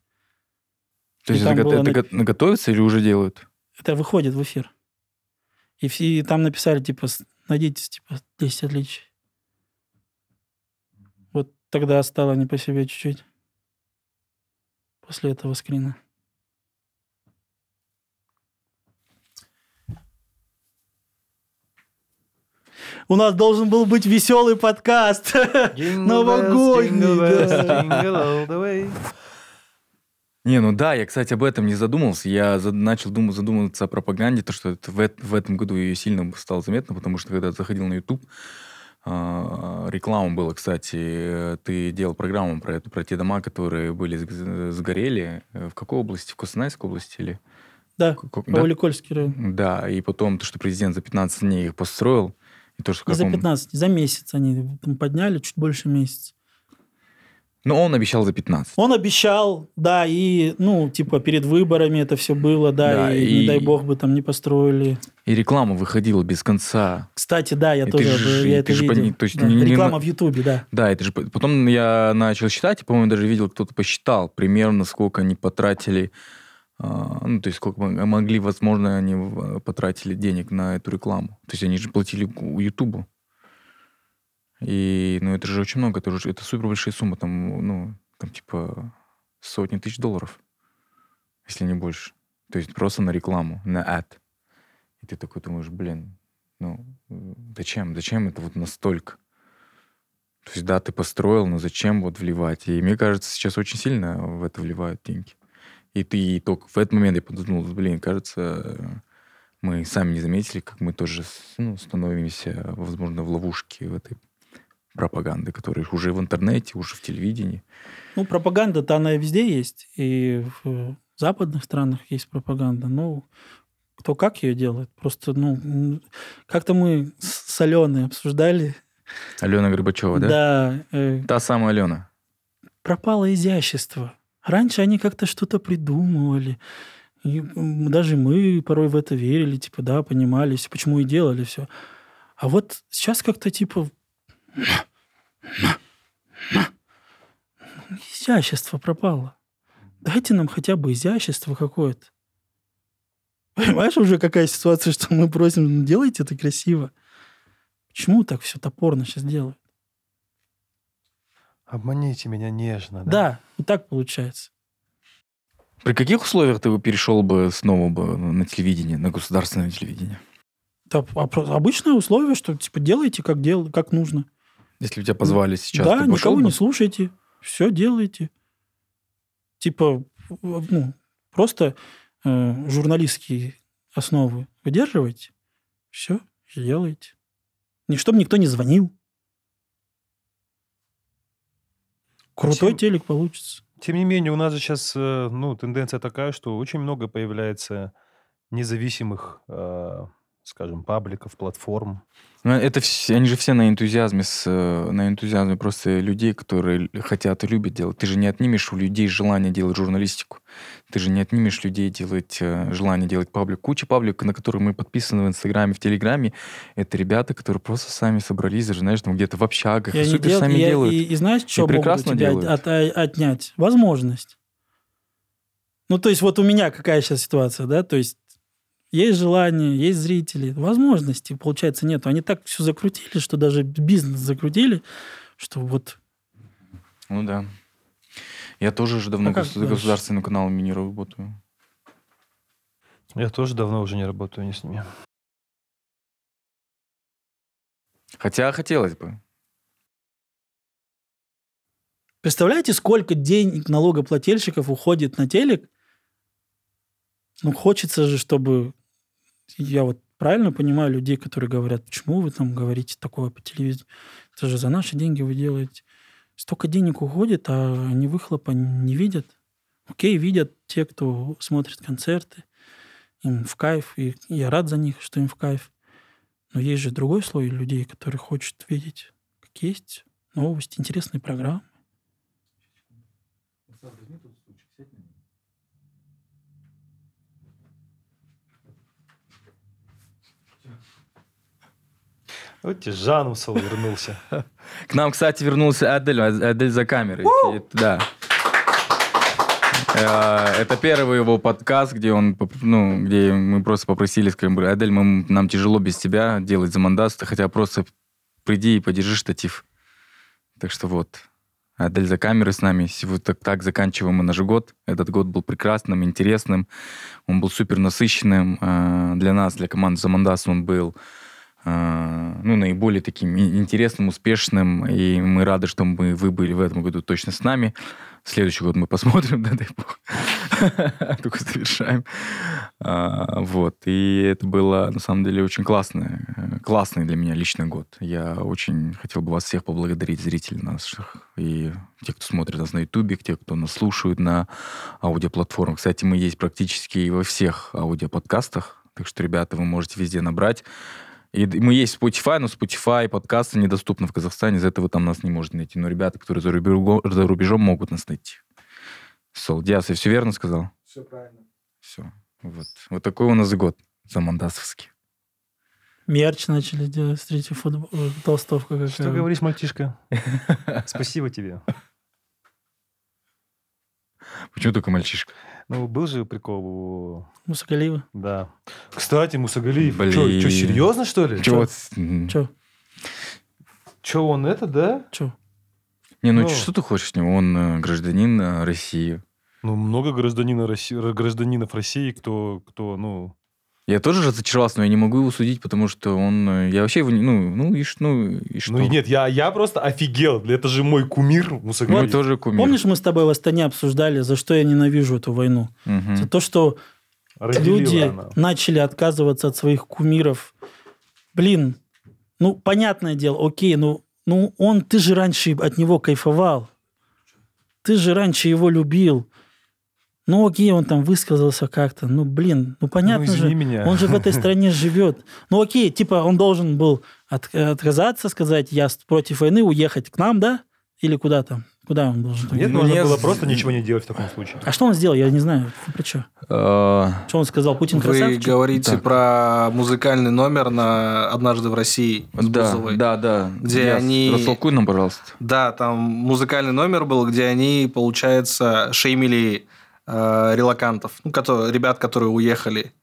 A: То
C: И
A: есть это,
C: было
A: это готовится или уже делают?
C: Это выходит в эфир. И, все, и там написали, типа, найдите, типа, 10 отличий. Вот тогда стало не по себе чуть-чуть. После этого скрина. У нас должен был быть веселый подкаст. Новогодний.
A: Не, ну да, я, кстати, об этом не задумывался. Я за- начал думать, задумываться о пропаганде, то, что это в, в этом году ее сильно стало заметно, потому что когда заходил на YouTube, а, реклама была, кстати, э, ты делал программу про это, про те дома, которые были сг- сгорели. Э, В какой области? В Костанайской области или?
C: Да, по
A: да?
C: Район.
A: Да, и потом то, что президент за 15 дней их построил, и то, что
C: Не за
A: каком-
C: 15, за месяц они там подняли, чуть больше месяца.
A: Ну, он обещал за 15.
C: Он обещал, да, и, ну, типа, перед выборами это все было, да,
A: Да,
C: и,
A: и-
C: не дай бог бы там не построили.
A: И реклама выходила без конца.
C: Кстати, да, я
A: И ты
C: тоже
A: же-
C: я
A: и
C: это
A: ты же
C: видел.
A: пони- то есть
C: Да,
A: не- не
C: Реклама
A: на-
C: в Ютубе, да.
A: Да, это же... Потом я начал считать, и, по-моему, даже видел, кто-то посчитал примерно, сколько они потратили, а, ну, то есть сколько могли, возможно, они в- потратили денег на эту рекламу. То есть они же платили Ютубу. И, ну, это же очень много, это, уже, это супер большая сумма, там, ну, там, типа, сотни тысяч долларов, если не больше. То есть просто на рекламу, на ad. И ты такой думаешь, блин, ну, зачем, зачем это вот настолько? То есть, да, ты построил, но зачем вот вливать? И мне кажется, сейчас очень сильно в это вливают деньги. И ты и только в этот момент я подумал, блин, кажется, мы сами не заметили, как мы тоже ну, становимся, возможно, в ловушке в этой пропаганды, которая уже в интернете, уже в телевидении.
C: Ну, пропаганда-то она везде есть, и в западных странах есть пропаганда. Ну, кто как ее делает. Просто, ну, как-то мы с Аленой обсуждали.
A: Алена Горбачева, да?
C: Да, э,
A: Та самая Алена.
C: пропало изящество. Раньше они как-то что-то придумывали. И даже мы порой в это верили, типа, да, понимали, всё, почему и делали все. А вот сейчас как-то типа изящество пропало. Дайте нам хотя бы изящество какое-то. Понимаешь уже какая ситуация, что мы просим, «Ну, делайте это красиво. Почему так все топорно сейчас делают?
B: Обманите меня нежно. Да.
C: Да, вот так получается.
A: При каких условиях ты бы перешел бы снова бы на телевидение, на государственное телевидение?
C: Это а обычное условие, что типа делайте как, дел, как нужно.
A: Если бы тебя позвали сейчас,
C: да, никого
A: бы?
C: не слушайте, все делайте. Типа, ну, просто э, журналистские основы выдерживайте, все, делайте. Не чтобы никто не звонил. Крутой
B: Тем-
C: телек получится.
B: Тем не менее, у нас же сейчас э, ну, тенденция такая, что очень много появляется независимых, э, скажем, пабликов, платформ.
A: Ну, это все, они же все на энтузиазме, с, э, на энтузиазме просто людей, которые хотят и любят делать. Ты же не отнимешь у людей желание делать журналистику. Ты же не отнимешь людей делать э, желание делать паблик. Куча паблик, на которые мы подписаны в Инстаграме, в Телеграме, это ребята, которые просто сами собрались, даже, знаешь, там где-то в общагах,
C: И,
A: и супер
C: дел-
A: сами
C: и-
A: делают.
C: И, и знаешь, что могут у тебя
A: делают.
C: от- от- отнять? Возможность. Ну, то есть вот у меня какая сейчас ситуация, да? То есть есть желание, есть зрители, возможности, получается, нету. Они так все закрутили, что даже бизнес закрутили, что вот
A: Ну да. Я тоже уже давно
C: А как
A: гос- государственным каналом не работаю.
B: Я тоже давно уже не работаю ни с ними.
A: Хотя хотелось бы.
C: Представляете, сколько денег налогоплательщиков уходит на телек? Ну, хочется же, чтобы... Я вот правильно понимаю людей, которые говорят, почему вы там говорите такое по телевизору? Это же за наши деньги вы делаете. Столько денег уходит, а они выхлопа не видят. Окей, видят те, кто смотрит концерты. Им в кайф, и я рад за них, что им в кайф. Но есть же другой слой людей, которые хочет видеть, как есть новости, интересные программы.
B: Вот тебе Жанусов вернулся.
A: К нам, кстати, вернулся Адель, Адель за камерой. Да. Э, Это первый его подкаст, где он, ну, где мы просто попросили, скажем, Адель, мы, нам тяжело без тебя делать замандас, хотя просто приди и подержи штатив. Так что вот, Адель за камерой с нами. Сегодня так, так заканчиваем мы наш год. Этот год был прекрасным, интересным. Он был супер насыщенным. Э, Для нас, для команды Замандас он был ну, наиболее таким интересным, успешным. И мы рады, что мы, вы были в этом году точно с нами. Следующий год мы посмотрим, да, дай бог. Только завершаем. А, Вот. И это было, на самом деле, очень классный, э, классный для меня личный год. Я очень хотел бы вас всех поблагодарить, зрителей наших, и те, кто смотрит нас на Ютубе, те, кто нас слушают на аудиоплатформах. Кстати, мы есть практически во всех аудиоподкастах, так что, ребята, вы можете везде набрать. И мы есть в Spotify, но Spotify подкасты недоступны в Казахстане, из-за этого там нас не можете найти. Но ребята, которые за, рубежом, за рубежом, могут нас найти. Солдяс, я все верно сказал?
D: Все правильно.
A: Все. Вот. вот такой у нас год замандасовский.
C: Мерч начали делать, смотрите, футбол, э, толстовка какая.
B: Что говоришь, мальчишка? Спасибо тебе.
A: Почему только мальчишка?
B: Ну, был же прикол у...
C: Мусагалиева.
B: Да. Кстати, Мусагалиев.
A: Блин.
B: Что, серьезно, что ли?
A: Чего?
C: Че?
B: Че, он это, да?
C: Че?
A: Не, ну,
B: Ну.
A: что ты хочешь с него? Он э, гражданин э, России.
B: Ну, много гражданина России, гражданинов России, кто, кто, ну...
A: Я тоже разочаровался, но я не могу его судить, потому что он... э, Я вообще его не... Ну, ну и, ш- ну, и что?
B: Ну, и нет, я, я просто офигел. Это же мой кумир, Мусагалиев.
A: Мой тоже кумир.
C: Помнишь, мы с тобой в Астане обсуждали, за что я ненавижу эту войну?
A: Мгм.
C: За то, что
B: Разделила
C: люди
B: она.
C: начали отказываться от своих кумиров. Блин, ну, понятное дело, окей, ну, ну он, ты же раньше от него кайфовал. Ты же раньше его любил. Ну, окей, он там высказался как-то. Ну, блин, ну, понятно
B: ну, извини
C: же.
B: меня.
C: Он же в этой стране живет. Ну, окей, типа он должен был от- отказаться, сказать, я против войны, уехать к нам, да? Или куда там? Куда он должен?
B: Нет,
A: Ну,
B: можно
A: нет,
B: было просто ничего не делать в таком случае.
C: А что он сделал? Я не знаю. Про что?
A: Э,
C: Что он сказал? Путин
D: Вы
C: красавчик?
D: говорите
A: Так.
D: про музыкальный номер на «Однажды в России» с
A: Да,
D: Бузовой.
A: да, да.
D: Где
A: Я-
D: они-
A: Растолкуй нам, пожалуйста.
D: Да, там музыкальный номер был, где они, получается, шеймили э, релакантов, ну, которые, ребят, которые уехали.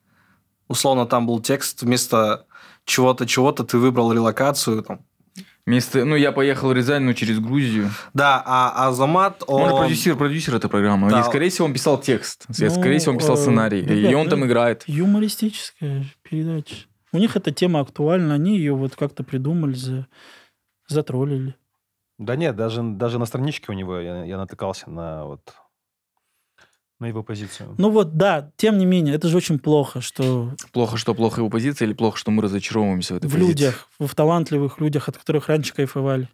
D: Условно, там был текст, вместо чего-то, чего-то ты выбрал релокацию. Там.
A: Вместо, ну, я поехал в Рязань, ну, через Грузию.
D: Да, а Азамат, он...
A: Он, продюсер, продюсер этой программы.
D: Да.
A: И, скорее всего, он писал текст.
C: Ну,
A: скорее всего, он писал
C: э,
A: сценарий.
C: ребят,
A: и он
C: ну,
A: там играет.
C: Юмористическая передача. У них эта тема актуальна. Они ее вот как-то придумали, за... затроллили.
B: Да нет, даже, даже на страничке у него я, я натыкался на вот на его позицию.
C: Ну вот, да, тем не менее, это же очень плохо, что
A: Плохо, что плохо его позиция, или плохо, что мы разочаровываемся в этой
C: в
A: позиции?
C: людях, в талантливых людях, от которых раньше кайфовали.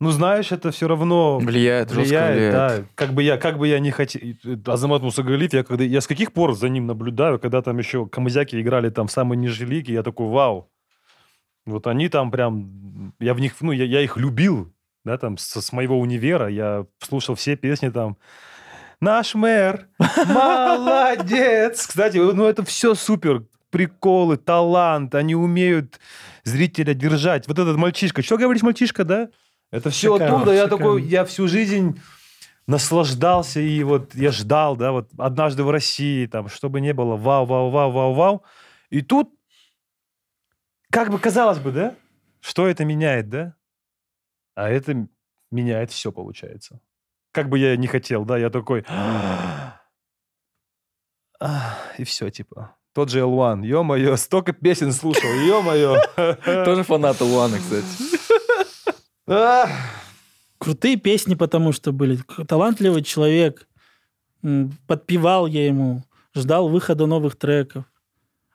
B: Ну, знаешь, это все равно
A: Влияет, жестко
B: влияет,
A: влияет.
B: да. Как бы я, как бы я не хотел... Азамат Мусагалиев, я, когда, я с каких пор за ним наблюдаю, когда там еще камазяки играли там в самой нижней лиге, я такой, вау. Вот они там прям... Я в них, ну, я, я их любил, да, там, с, с моего универа. Я слушал все песни там. Наш мэр, молодец! Кстати, ну, это все супер. Приколы, талант, они умеют зрителя держать. Вот этот мальчишка. Что говоришь, мальчишка, да? Это все
C: Шикарно,
B: оттуда. Я
C: шикарно.
B: такой, я всю жизнь наслаждался и вот я ждал, да, вот однажды в России, там, чтобы не было вау, вау, вау, вау, вау. И тут, как бы казалось бы, да, что это меняет, да? А это меняет все, получается. Как бы я не хотел, да, я такой... И все, типа. Тот же L1, ё-моё, столько песен слушал, ё-моё.
A: Тоже фанат Луана, кстати.
B: Ах.
C: Крутые песни, потому что были. Талантливый человек. Подпевал я ему. Ждал выхода новых треков.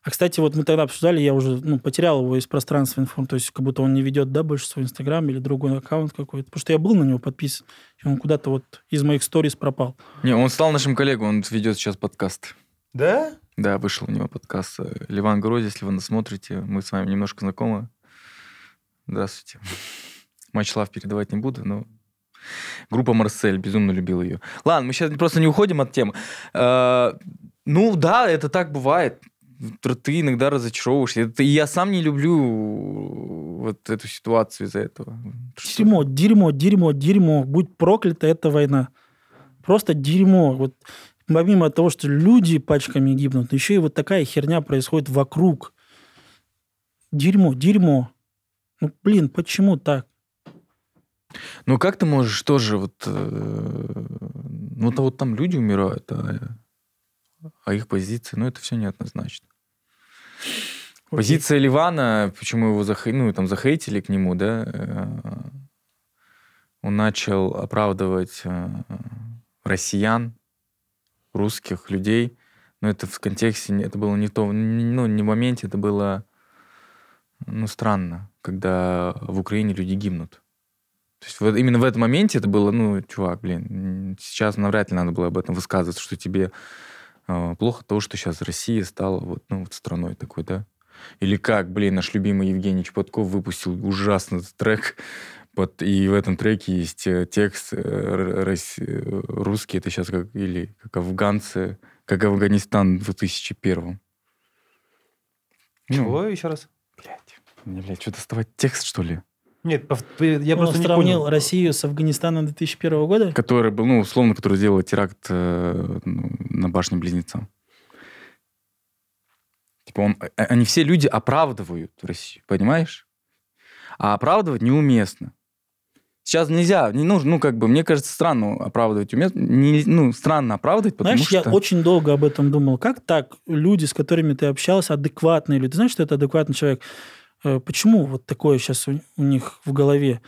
C: А, кстати, вот мы тогда обсуждали, я уже ну, потерял его из пространства информ, то есть как будто он не ведет, да, больше свой Инстаграм или другой аккаунт какой-то. Потому что я был на него подписан, и он куда-то вот из моих сторис пропал.
A: Не, он стал нашим коллегой, он ведет сейчас подкаст.
B: Да?
A: Да, вышел у него подкаст. э, Ливан Грози, если вы нас смотрите, мы с вами немножко знакомы. Здравствуйте. Матч Лав передавать не буду, но группа Марсель, безумно любил ее. Ладно, мы сейчас просто не уходим от темы. Э, Ну да, это так бывает. Ты иногда разочаровываешься. Это- И я сам не люблю вот эту ситуацию из-за этого.
C: Дерьмо, дерьмо, дерьмо, дерьмо. Будь проклята эта война. Просто дерьмо. Вот помимо того, что люди пачками гибнут, еще и вот такая херня происходит вокруг. Дерьмо, дерьмо. Ну, блин, почему так?
A: Ну как ты можешь тоже вот... э, Ну то вот там люди умирают, а, а их позиции, ну это все неоднозначно. Позиция Ливана, почему его захей... ну, там, захейтили к нему, да, э, он начал оправдывать э, россиян, русских людей, но это в контексте, это было не то, ну, не в моменте, это было, ну, странно, когда в Украине люди гибнут. То есть вот именно в этом моменте это было, ну, чувак, блин, сейчас навряд ли надо было об этом высказываться, что тебе э, плохо того, что сейчас Россия стала вот, ну, вот страной такой, да? Или как, блин, наш любимый Евгений Чеботков выпустил ужасный трек, под, и в этом треке есть э, текст э, э, русский, это сейчас как, или как афганцы, как Афганистан в 2001. Ну,
B: Чего еще раз?
A: блядь, мне, блядь, что доставать текст, что ли?
B: Нет, я
C: Он
B: просто не
C: сравнил
B: понял.
C: Россию с Афганистаном 2001 года?
A: Который был, ну, условно, который сделал теракт э, ну, на башне Близнецам. Типа он, а- они все люди оправдывают Россию, понимаешь? А оправдывать неуместно. Сейчас нельзя, не нужно, ну, как бы, мне кажется, странно оправдывать уместно. Не, ну, странно оправдывать, потому
C: Знаешь,
A: что...
C: я очень долго об этом думал. Как так люди, с которыми ты общался, адекватные люди? Ты знаешь, что это адекватный человек? Э, Почему вот такое сейчас у, у них в голове?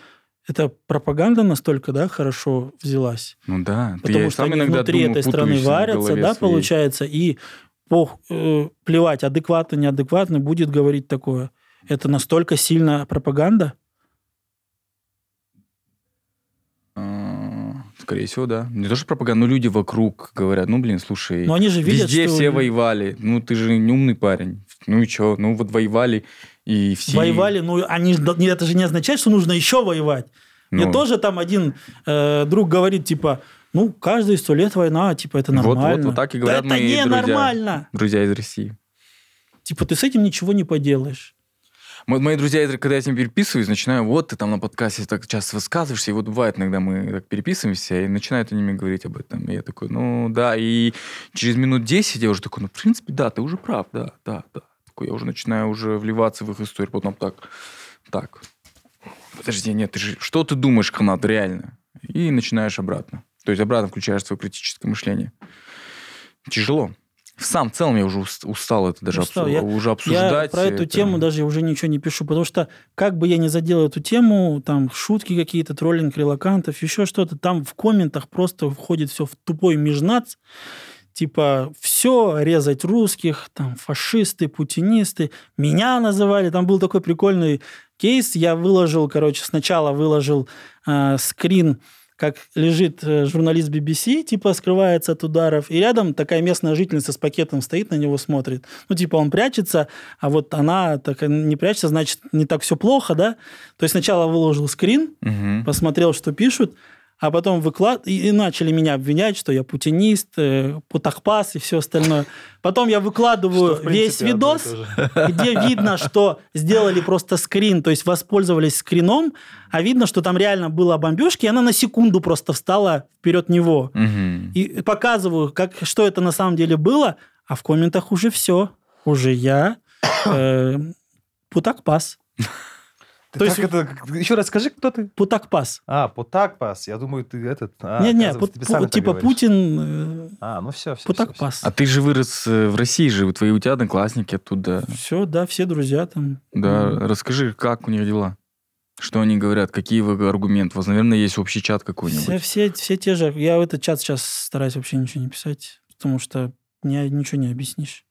C: Это пропаганда настолько, да, хорошо взялась?
A: Ну да. ты-
C: Потому
A: я
C: что они
A: иногда
C: внутри этой страны варятся, да,
A: своей.
C: получается, и пох, э, плевать, адекватно, неадекватно, будет говорить такое. Это настолько сильная пропаганда?
A: А, Скорее всего, да. Не то, что пропаганда, но люди вокруг говорят, ну, блин, слушай,
C: Но они же видят,
A: везде
C: что
A: все воевали. Ну, ты же не умный парень. Ну и что? Ну, вот воевали, и все...
C: воевали, ну, они, это же не означает, что нужно еще воевать. Мне
A: Ну.
C: тоже там один э, друг говорит, типа, ну, каждые сто лет война, типа, это
A: Вот-
C: нормально.
A: вот- вот так и
C: Да
A: говорят
C: это
A: мои
C: не
A: друзья.
C: нормально.
A: Друзья из России.
C: Типа, ты с этим ничего не поделаешь.
A: Мо- Мои друзья, когда я с ним переписываюсь, начинаю, вот ты там на подкасте так часто высказываешься, и вот бывает иногда мы так переписываемся, и начинают они мне говорить об этом. И я такой, ну да, и через минут 10 я уже такой, ну в принципе, да, ты уже прав, да, да, да. Такой, я уже начинаю уже вливаться в их историю, потом так, так, подожди, нет, ты же, что ты думаешь, Ханат, реально? И начинаешь обратно. То есть обратно включаешь свое критическое мышление. Тяжело. Сам в целом я уже ус- устал это даже
C: Устал.
A: обсу-
C: Я-
A: уже обсуждать.
C: Я про эту
A: это-
C: тему даже уже ничего не пишу, потому что как бы я ни задел эту тему, там шутки какие-то, троллинг релакантов, еще что-то, там в комментах просто входит все в тупой межнац, типа все резать русских, там фашисты, путинисты, меня называли, там был такой прикольный кейс, я выложил, короче, сначала выложил э, скрин как лежит э, журналист BBC, типа скрывается от ударов, и рядом такая местная жительница с пакетом стоит, на него смотрит. Ну, типа он прячется, а вот она так не прячется, значит, не так все плохо, да? То есть сначала выложил скрин,
A: Мгм.
C: посмотрел, что пишут, а потом выклад... и, и начали меня обвинять, что я путинист, э, путахпас и все остальное. Потом я выкладываю
B: Что, принципе,
C: весь видос, где видно, что сделали просто скрин, то есть воспользовались скрином, а видно, что там реально было бомбежки, и она на секунду просто встала вперед него. И показываю, как, что это на самом деле было, а в комментах уже все. Уже я э, Путакпас.
B: Ты
C: То есть-
B: это... Еще раз скажи, кто ты?
C: Путакпас.
B: А, Потакпас. Я думаю, ты этот... а,
C: Не, не,
B: оказывается,
C: пу- типа
B: говоришь.
C: Путин э,
B: А, ну все, все.
C: Путакпас.
A: А ты же вырос э, в России же, твои у тебя одноклассники оттуда.
C: Все, да, все друзья там.
A: Да,
C: Мгм.
A: расскажи, как у них дела? Что они говорят? Какие вы аргументы? У вас, наверное, есть общий чат
C: Все,
A: какой-нибудь.
C: все, все те же. Я в этот чат сейчас стараюсь вообще ничего не писать, потому что мне ничего не объяснишь.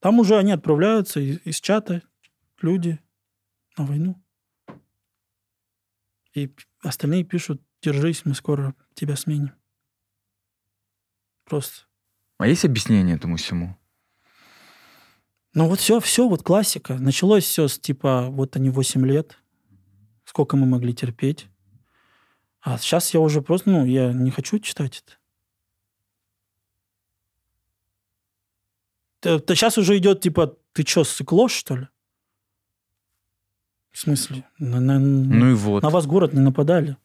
C: Там уже они отправляются из, из чата, люди, на войну. И остальные пишут, держись, мы скоро тебя сменим. Просто.
A: А есть объяснение этому всему?
C: Ну вот все, все, вот классика. Началось все с типа, вот они 8 лет, сколько мы могли терпеть. А сейчас я уже просто, ну, я не хочу читать это. сейчас уже идет типа, ты что, сыкло, что ли? В смысле? На, на-
A: Ну и вот.
C: на вас город не нападали?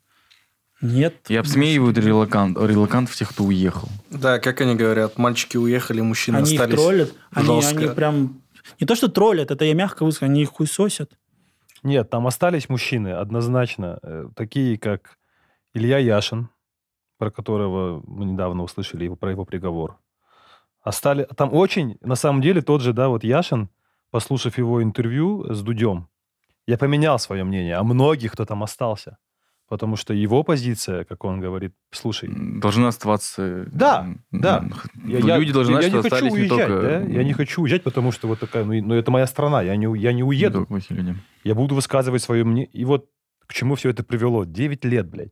C: Нет.
A: И обсмеивают релакант, релакантов тех, кто уехал.
D: Да, как они говорят, мальчики уехали, мужчины
C: Они их
D: остались.
C: троллят. Они, они прям... Не то, что троллят, это я мягко выскажу, они их хуесосят.
B: Нет, там остались мужчины однозначно, э, такие как Илья Яшин, про которого мы недавно услышали его, про его приговор. Остали, там очень, на самом деле, тот же, да, вот Яшин, послушав его интервью с Дудем, я поменял свое мнение о многих, кто там остался. Потому что его позиция, как он говорит, слушай,
A: Должны оставаться...
B: Да, да. я,
A: ну,
B: я-
A: люди должны
B: я,
A: знать,
B: я
A: что
B: не хочу
A: остались не
B: уезжать,
A: только...
B: да? Я не хочу уезжать, потому что вот такая, ну, ну, это моя страна, я не, я не
A: не
B: уеду.
A: люди.
B: Я буду высказывать свое мнение. И вот к чему все это привело? 9 лет, блядь.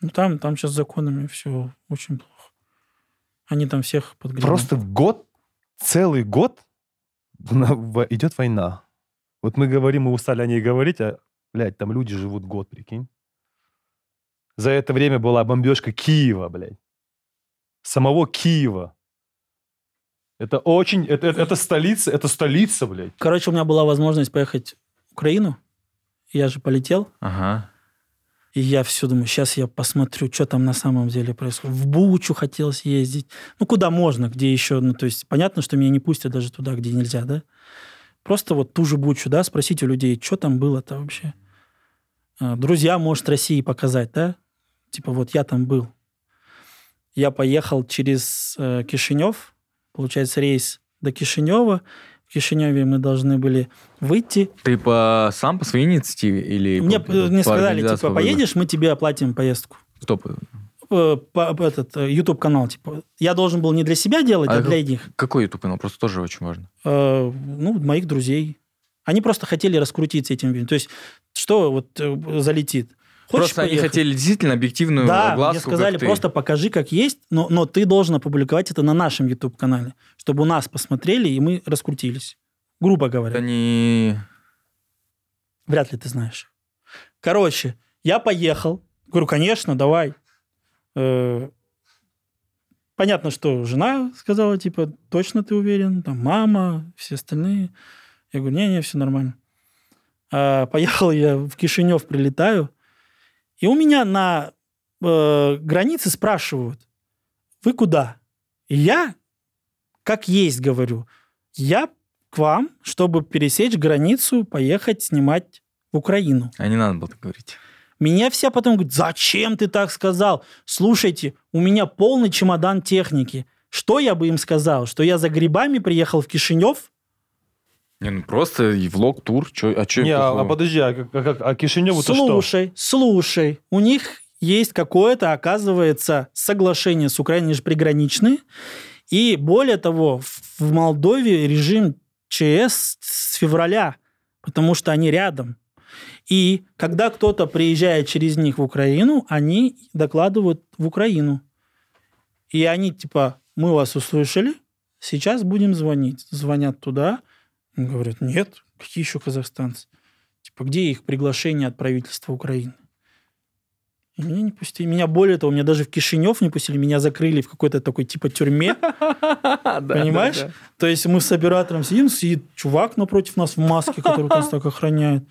C: Ну, там, там сейчас с законами все очень плохо. Они там всех подгребают.
B: Просто в год, целый год идет война. Вот мы говорим, мы устали о ней говорить, а, блядь, там люди живут год, прикинь. За это время была бомбежка Киева, блядь. Самого Киева. Это очень... Это, это, это столица, это столица, блядь.
C: Короче, у меня была возможность поехать в Украину. Я же полетел.
A: Ага.
C: И я все думаю, сейчас я посмотрю, что там на самом деле происходит. В Бучу хотел съездить. Ну, куда можно, где еще... Ну, то есть, понятно, что меня не пустят даже туда, где нельзя, да? Просто вот ту же Бучу, да, спросить у людей, что там было-то вообще. А, Друзья, может, России показать, да? Типа, вот я там был. Я поехал через э, Кишинев, получается, рейс до Кишинева. В Кишиневе мы должны были выйти.
A: Ты по, сам по своей инициативе или
C: Мне
A: по,
C: мне
A: по
C: сказали, типа, поедешь, мы тебе оплатим поездку.
A: Кто?
C: Э, этот э, YouTube канал, типа. Я должен был не для себя делать, а,
A: А
C: для них.
A: Какой YouTube канал? Просто тоже очень важно.
C: Э, ну, моих друзей. Они просто хотели раскрутиться этим видео. То есть, что вот э, залетит? Хочешь
A: Просто они
C: поехать?
A: хотели действительно объективную
C: Да,
A: огласку,
C: мне сказали, просто покажи, как есть, но, но ты должен опубликовать это на нашем YouTube-канале, чтобы у нас посмотрели, и мы раскрутились. Грубо говоря.
A: Это не...
C: Вряд ли ты знаешь. Короче, Я поехал. Говорю, конечно, давай. Э, Понятно, что жена сказала, типа, точно ты уверен? Там мама, все остальные. Я говорю, не-не, все нормально. А, поехал я в Кишинев, прилетаю, и у меня на э, границе спрашивают, вы куда? И я, как есть, говорю, я к вам, чтобы пересечь границу, поехать снимать в Украину.
A: А не надо было так говорить.
C: Меня все потом говорят, зачем ты так сказал? Слушайте, у меня полный чемодан техники. Что я бы им сказал? Что я за грибами приехал в Кишинев?
A: Не, ну просто и влог, тур. Чё, а что
B: Не, а, а подожди, а, как- а, а Кишиневу-то что?
C: слушай, слушай, у них есть какое-то, оказывается, соглашение с Украиной, же приграничные. И более того, в- в Молдове режим ЧС с февраля, потому что они рядом. И когда кто-то приезжает через них в Украину, они докладывают в Украину. И они типа, мы вас услышали, сейчас будем звонить. Звонят туда, говорят, нет, какие еще казахстанцы? Типа, где их приглашение от правительства Украины? И меня не пустили. Меня более того, меня даже в Кишинев не пустили, меня закрыли в какой-то такой типа тюрьме. Понимаешь? То есть мы с оператором сидим, сидит чувак напротив нас в маске, который нас так охраняет.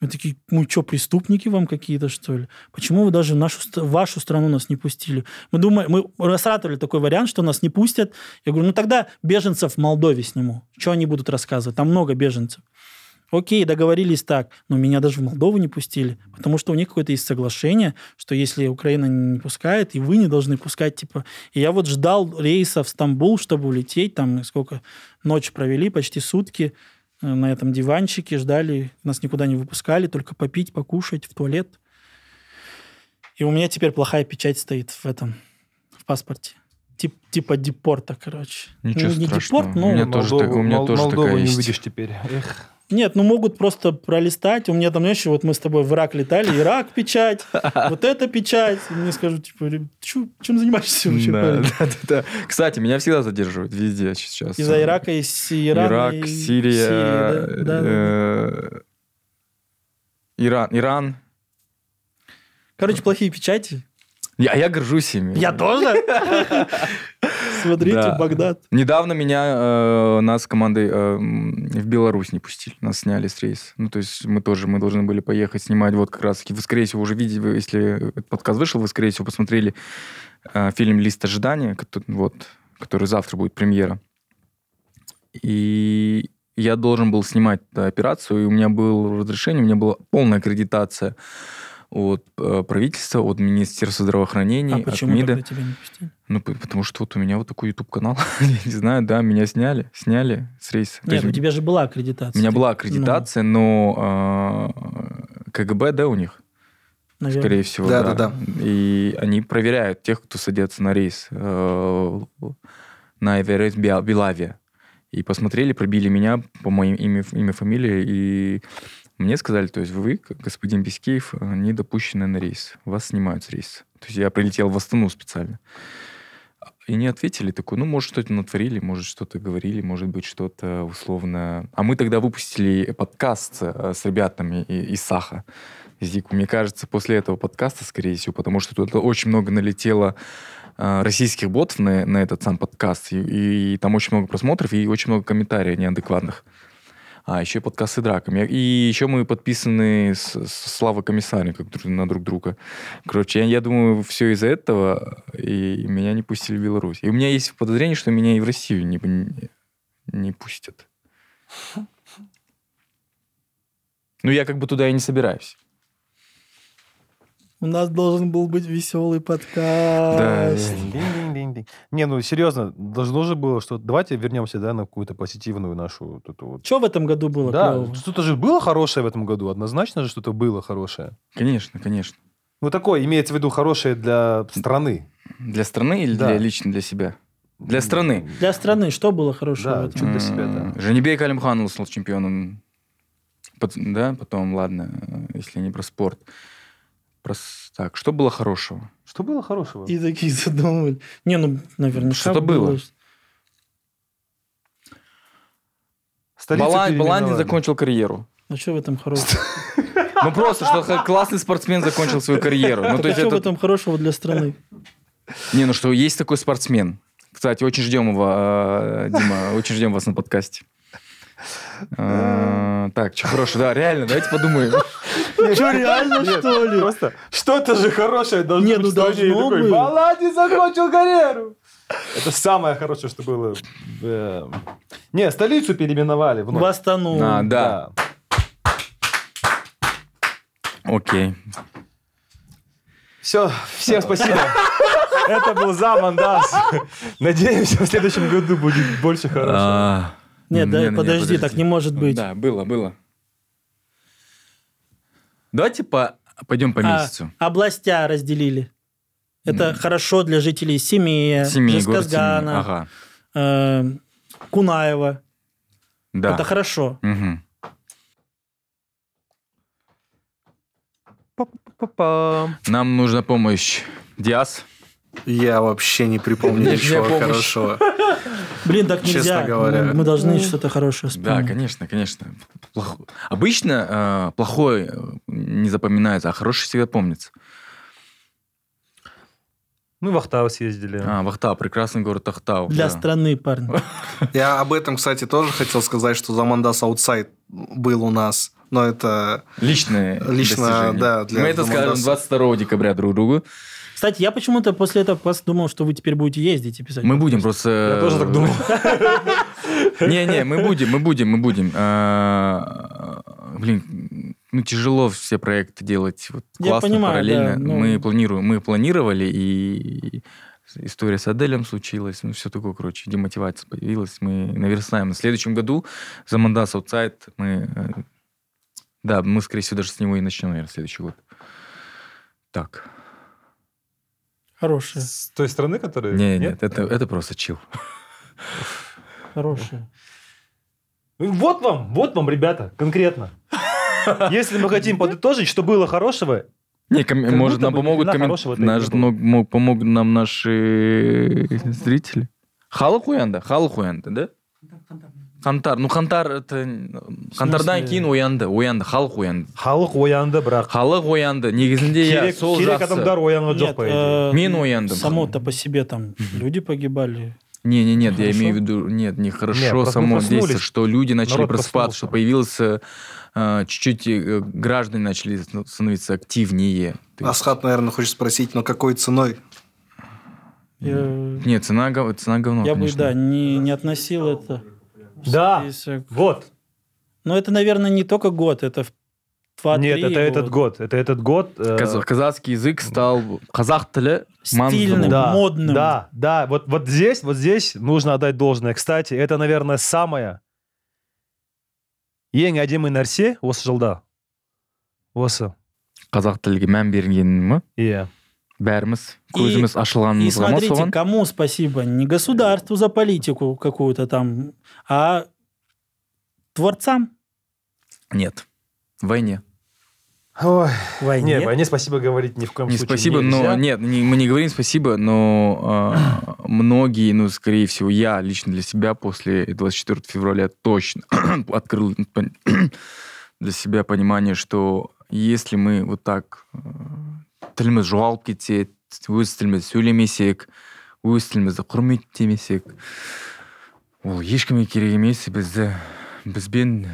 C: Мы такие, мы что, преступники вам какие-то, что ли? Почему вы даже нашу, вашу страну нас не пустили? Мы думаем, мы рассматривали такой вариант, что нас не пустят. Я говорю, ну тогда беженцев в Молдове сниму. Что они будут рассказывать? Там много беженцев. Окей, договорились так, но меня даже в Молдову не пустили, потому что у них какое-то есть соглашение, что если Украина не пускает, и вы не должны пускать, типа... И я вот ждал рейса в Стамбул, чтобы улететь, там сколько ночь провели, почти сутки на этом диванчике, ждали, нас никуда не выпускали, только попить, покушать, в туалет. И у меня теперь плохая печать стоит в этом, в паспорте. Тип, типа депорта, короче.
A: Ничего
C: Ну, не
A: страшного.
C: депорт,
A: У
C: но...
A: меня тоже так- у меня
B: Мол-
A: тоже
B: Молдову
A: такая
B: не
A: есть.
B: увидишь теперь. Эх.
C: Нет, ну могут просто пролистать. У меня там, знаешь, вот мы с тобой в Ирак летали, Ирак печать, вот эта печать. И мне скажут, типа, «Ребят, ты чё- чем занимаешься вообще?
A: Да,
C: парень?»
A: да, да, да. Кстати, меня всегда задерживают везде сейчас.
C: Из-за Ирака и с Ирана.
A: Ирак,
C: и
A: Сирия, э, Иран, Иран.
C: Короче, плохие печати.
A: Я, я горжусь ими.
C: Я тоже? Смотрите,
A: Да.
C: Багдад.
A: Недавно меня, э, нас с командой э, в Беларусь не пустили. Нас сняли с рейса. Ну, то есть мы тоже, мы должны были поехать снимать вот как раз-таки. Вы, скорее всего, уже видели, если этот подкаст вышел, вы, скорее всего, посмотрели э, фильм «Лист ожидания», который, вот, который завтра будет премьера. И я должен был снимать да, операцию, и у меня было разрешение, у меня была полная аккредитация от э, правительства, от Министерства здравоохранения,
C: А
A: от
C: почему
A: МИДа.
C: тогда тебя не пустили?
A: Ну, потому что вот у меня вот такой YouTube-канал. Я не знаю, да, меня сняли, сняли с рейса.
C: Нет,
A: есть
C: у тебя же была аккредитация.
A: у меня
C: Ты-
A: была аккредитация, но э, КГБ, да, у них,
C: ну, наверное.
A: скорее всего,
D: Да,
A: да.
D: да, да.
A: И они проверяют тех, кто садится на рейс э, на Эверест Бел- Белавия. И посмотрели, пробили меня по моим имя, имя, фамилии, и мне сказали, то есть вы, господин Бескеев, э, не допущены на рейс. Вас снимают с рейса. То есть я прилетел в Астану специально. И не ответили, такой, ну, может, что-то натворили, может, что-то говорили, может быть, что-то условно... А мы тогда выпустили подкаст э, с ребятами из Саха, из. Мне кажется, после этого подкаста, скорее всего, потому что тут очень много налетело э, российских ботов на, на этот сам подкаст, и, и там очень много просмотров, и очень много комментариев неадекватных. А, еще и подкаст с драками. И еще мы подписаны с, с Славой Комиссарем как друг- на друг друга. Короче, я, я думаю, все из-за этого, и меня не пустили в Беларусь. И у меня есть подозрение, что меня и в Россию не, не, не пустят. Ну, я как бы туда и не собираюсь.
C: У нас должен был быть веселый подкаст.
B: Динь-динь-динь-динь. Не, ну серьезно, должно же было, что давайте вернемся, да, на какую-то позитивную нашу эту вот.
C: Что в этом году было
B: Да, что-то же было хорошее в этом году, однозначно же что-то было хорошее.
A: Конечно, конечно.
B: Ну такое, имеется в виду хорошее для страны.
A: Для страны или
B: Да.
A: для, лично для себя? Для страны.
C: Для страны что было хорошего
B: Да,
C: в этом?
B: для себя, да.
A: Женебек Алимханов стал чемпионом. Да, потом, ладно, э, если не про спорт. Про... с- Так, что было хорошего?
B: Что было хорошего?
C: И такие задумали. Не, ну, наверняка
A: Что-то было.
B: Столицу
A: Балан- Баландин закончил карьеру.
C: А что в этом хорошего?
A: Ну просто, что классный спортсмен закончил свою карьеру. Ну то
C: а
A: есть
C: что в
A: это...
C: этом хорошего для страны?
A: Не, ну что, есть такой спортсмен. Кстати, очень ждем его, э, Дима, очень ждем вас на подкасте. Э, Так, что хорошего, да, реально, давайте подумаем.
C: Что, реально, что ли?
B: Просто что-то же хорошее должно
C: Не,
B: быть
C: ну
B: стране. И
C: должно быть.
B: Закончил карьеру. Это самое хорошее, что было. э, Не, столицу переименовали. вновь.
C: В Астану.
A: А, да, окей.
B: Все, всем спасибо. Это был Замандас. Надеемся, в следующем году будет больше хорошего.
A: А,
C: Нет,
A: не,
C: да,
A: не, не,
C: подожди, так не может быть.
A: Да, было, было. Давайте по, пойдем по
C: А,
A: месяцу.
C: областя разделили. Это
A: М.
C: хорошо для жителей Семея,
A: Семей.
C: Жезказгана,
A: Ага,
C: э, Кунаева.
A: да.
C: Это хорошо.
B: Па-па-па-пам.
A: Нам нужна помощь. Диас.
D: Я вообще не припомню ничего хорошего.
C: Блин, так
D: Честно
C: нельзя.
D: говоря.
C: Мы, мы должны что-то хорошее
A: Да,
C: вспомнить.
A: конечно, конечно. Плохо- Обычно э, плохое э, не запоминается, а хорошее всегда помнится.
B: Мы в Ахтау съездили.
A: А, Вахтау, прекрасный город Ахтау.
C: Для
A: да.
C: страны, парни.
D: Я об этом, кстати, тоже хотел сказать, что Замандас Аутсайд был у нас. Но это
A: Личное
D: Лично,
A: достижение.
D: да, для
A: Мы это скажем
D: Замандаса.
A: 22 декабря друг другу.
C: Кстати, я почему-то после этого пост думал, что вы теперь будете ездить и писать.
A: Мы будем просто...
B: Я тоже так думал.
A: Не-не, мы будем, мы будем, мы будем. А, Блин, ну тяжело все проекты делать вот
C: Я
A: классно,
C: понимаю,
A: параллельно.
C: да, ну.
A: Мы планируем, мы планировали, и история с Аделем случилась, ну все такое, короче, демотивация появилась. Мы наверстаем. На следующем году за Мандас Аутсайд мы... Да, мы, скорее всего, даже с него и начнем, наверное, следующий год. Так.
C: Хорошее,
B: С той страны, которая...
A: Не, нет, это, это просто чил.
C: хорошее.
B: Вот вам, вот вам, ребята, конкретно. Если мы хотим подытожить, что было хорошего,
A: Не, ком-
B: Как
A: может, нам помогут
B: и
A: наш- мог- мог- помогут нам наши зрители. Халық уянды, да? Хантар. Ну, Хантар, это... Хантардан
C: смысле?
A: кейін уянды, уянды, халық уянды.
B: халық оянды, бірақ
A: Халық уянды. Негізінде иә,
B: керек,
A: сол
B: керек
A: жақсы.
B: адамдар оянған жоқ,
C: Нет,
B: по идее.
C: э,
A: Мен ояндым.
C: Само-то по себе там люди погибали.
A: Не, не, нет, я
C: Хорошо?
A: имею в виду, нет, не хорошо
B: Нет, просто мы
A: само
B: проснулись,
A: действие, что люди начали
B: народ
A: просыпаться, что
B: проснулся.
A: появилось э, э, чуть-чуть э, граждане начали становиться активнее. То есть-
D: Асхат, наверное, хочет спросить, но какой ценой?
C: Я,
A: Нет, цена, гов- цена говно,
C: я бы,
A: конечно.
C: да, не, не относил это.
B: Да,
C: список.
B: вот.
C: Но это, наверное, не только год, это в 2
B: Нет, это этот год. Это этот год. э,
A: Каз- казахский язык стал казах тілі маңызды
C: Стильным.
A: болды.
B: да,
C: модным.
B: Да, да. Вот, вот здесь, вот здесь нужно отдать должное. Кстати, это, наверное, самое ең әдемі нәрсе осы жылда. Осы.
A: қазақ тілге мән бергенім
B: Иә.
A: бәріміз
C: И-
A: көзіміз
C: И
A: ашылғанымызға ма
C: смотрите,
A: соған
C: кому спасибо? Не государству за политику какую-то там, а творцам
A: нет в войне
B: Ой.
C: в войне.
B: Не, войне спасибо говорить ни в коем
A: не
B: случае
A: спасибо
B: нельзя.
A: но нет не- мы не говорим спасибо но э, многие ну скорее всего я лично для себя после 24 февраля точно открыл пон- для себя понимание что если мы вот так э, тіліміз жоғалып кетсе өз тілімізді сөйлемесек өз тілімізді құрметтемесек ол ешкімге керек емес бізді бізбен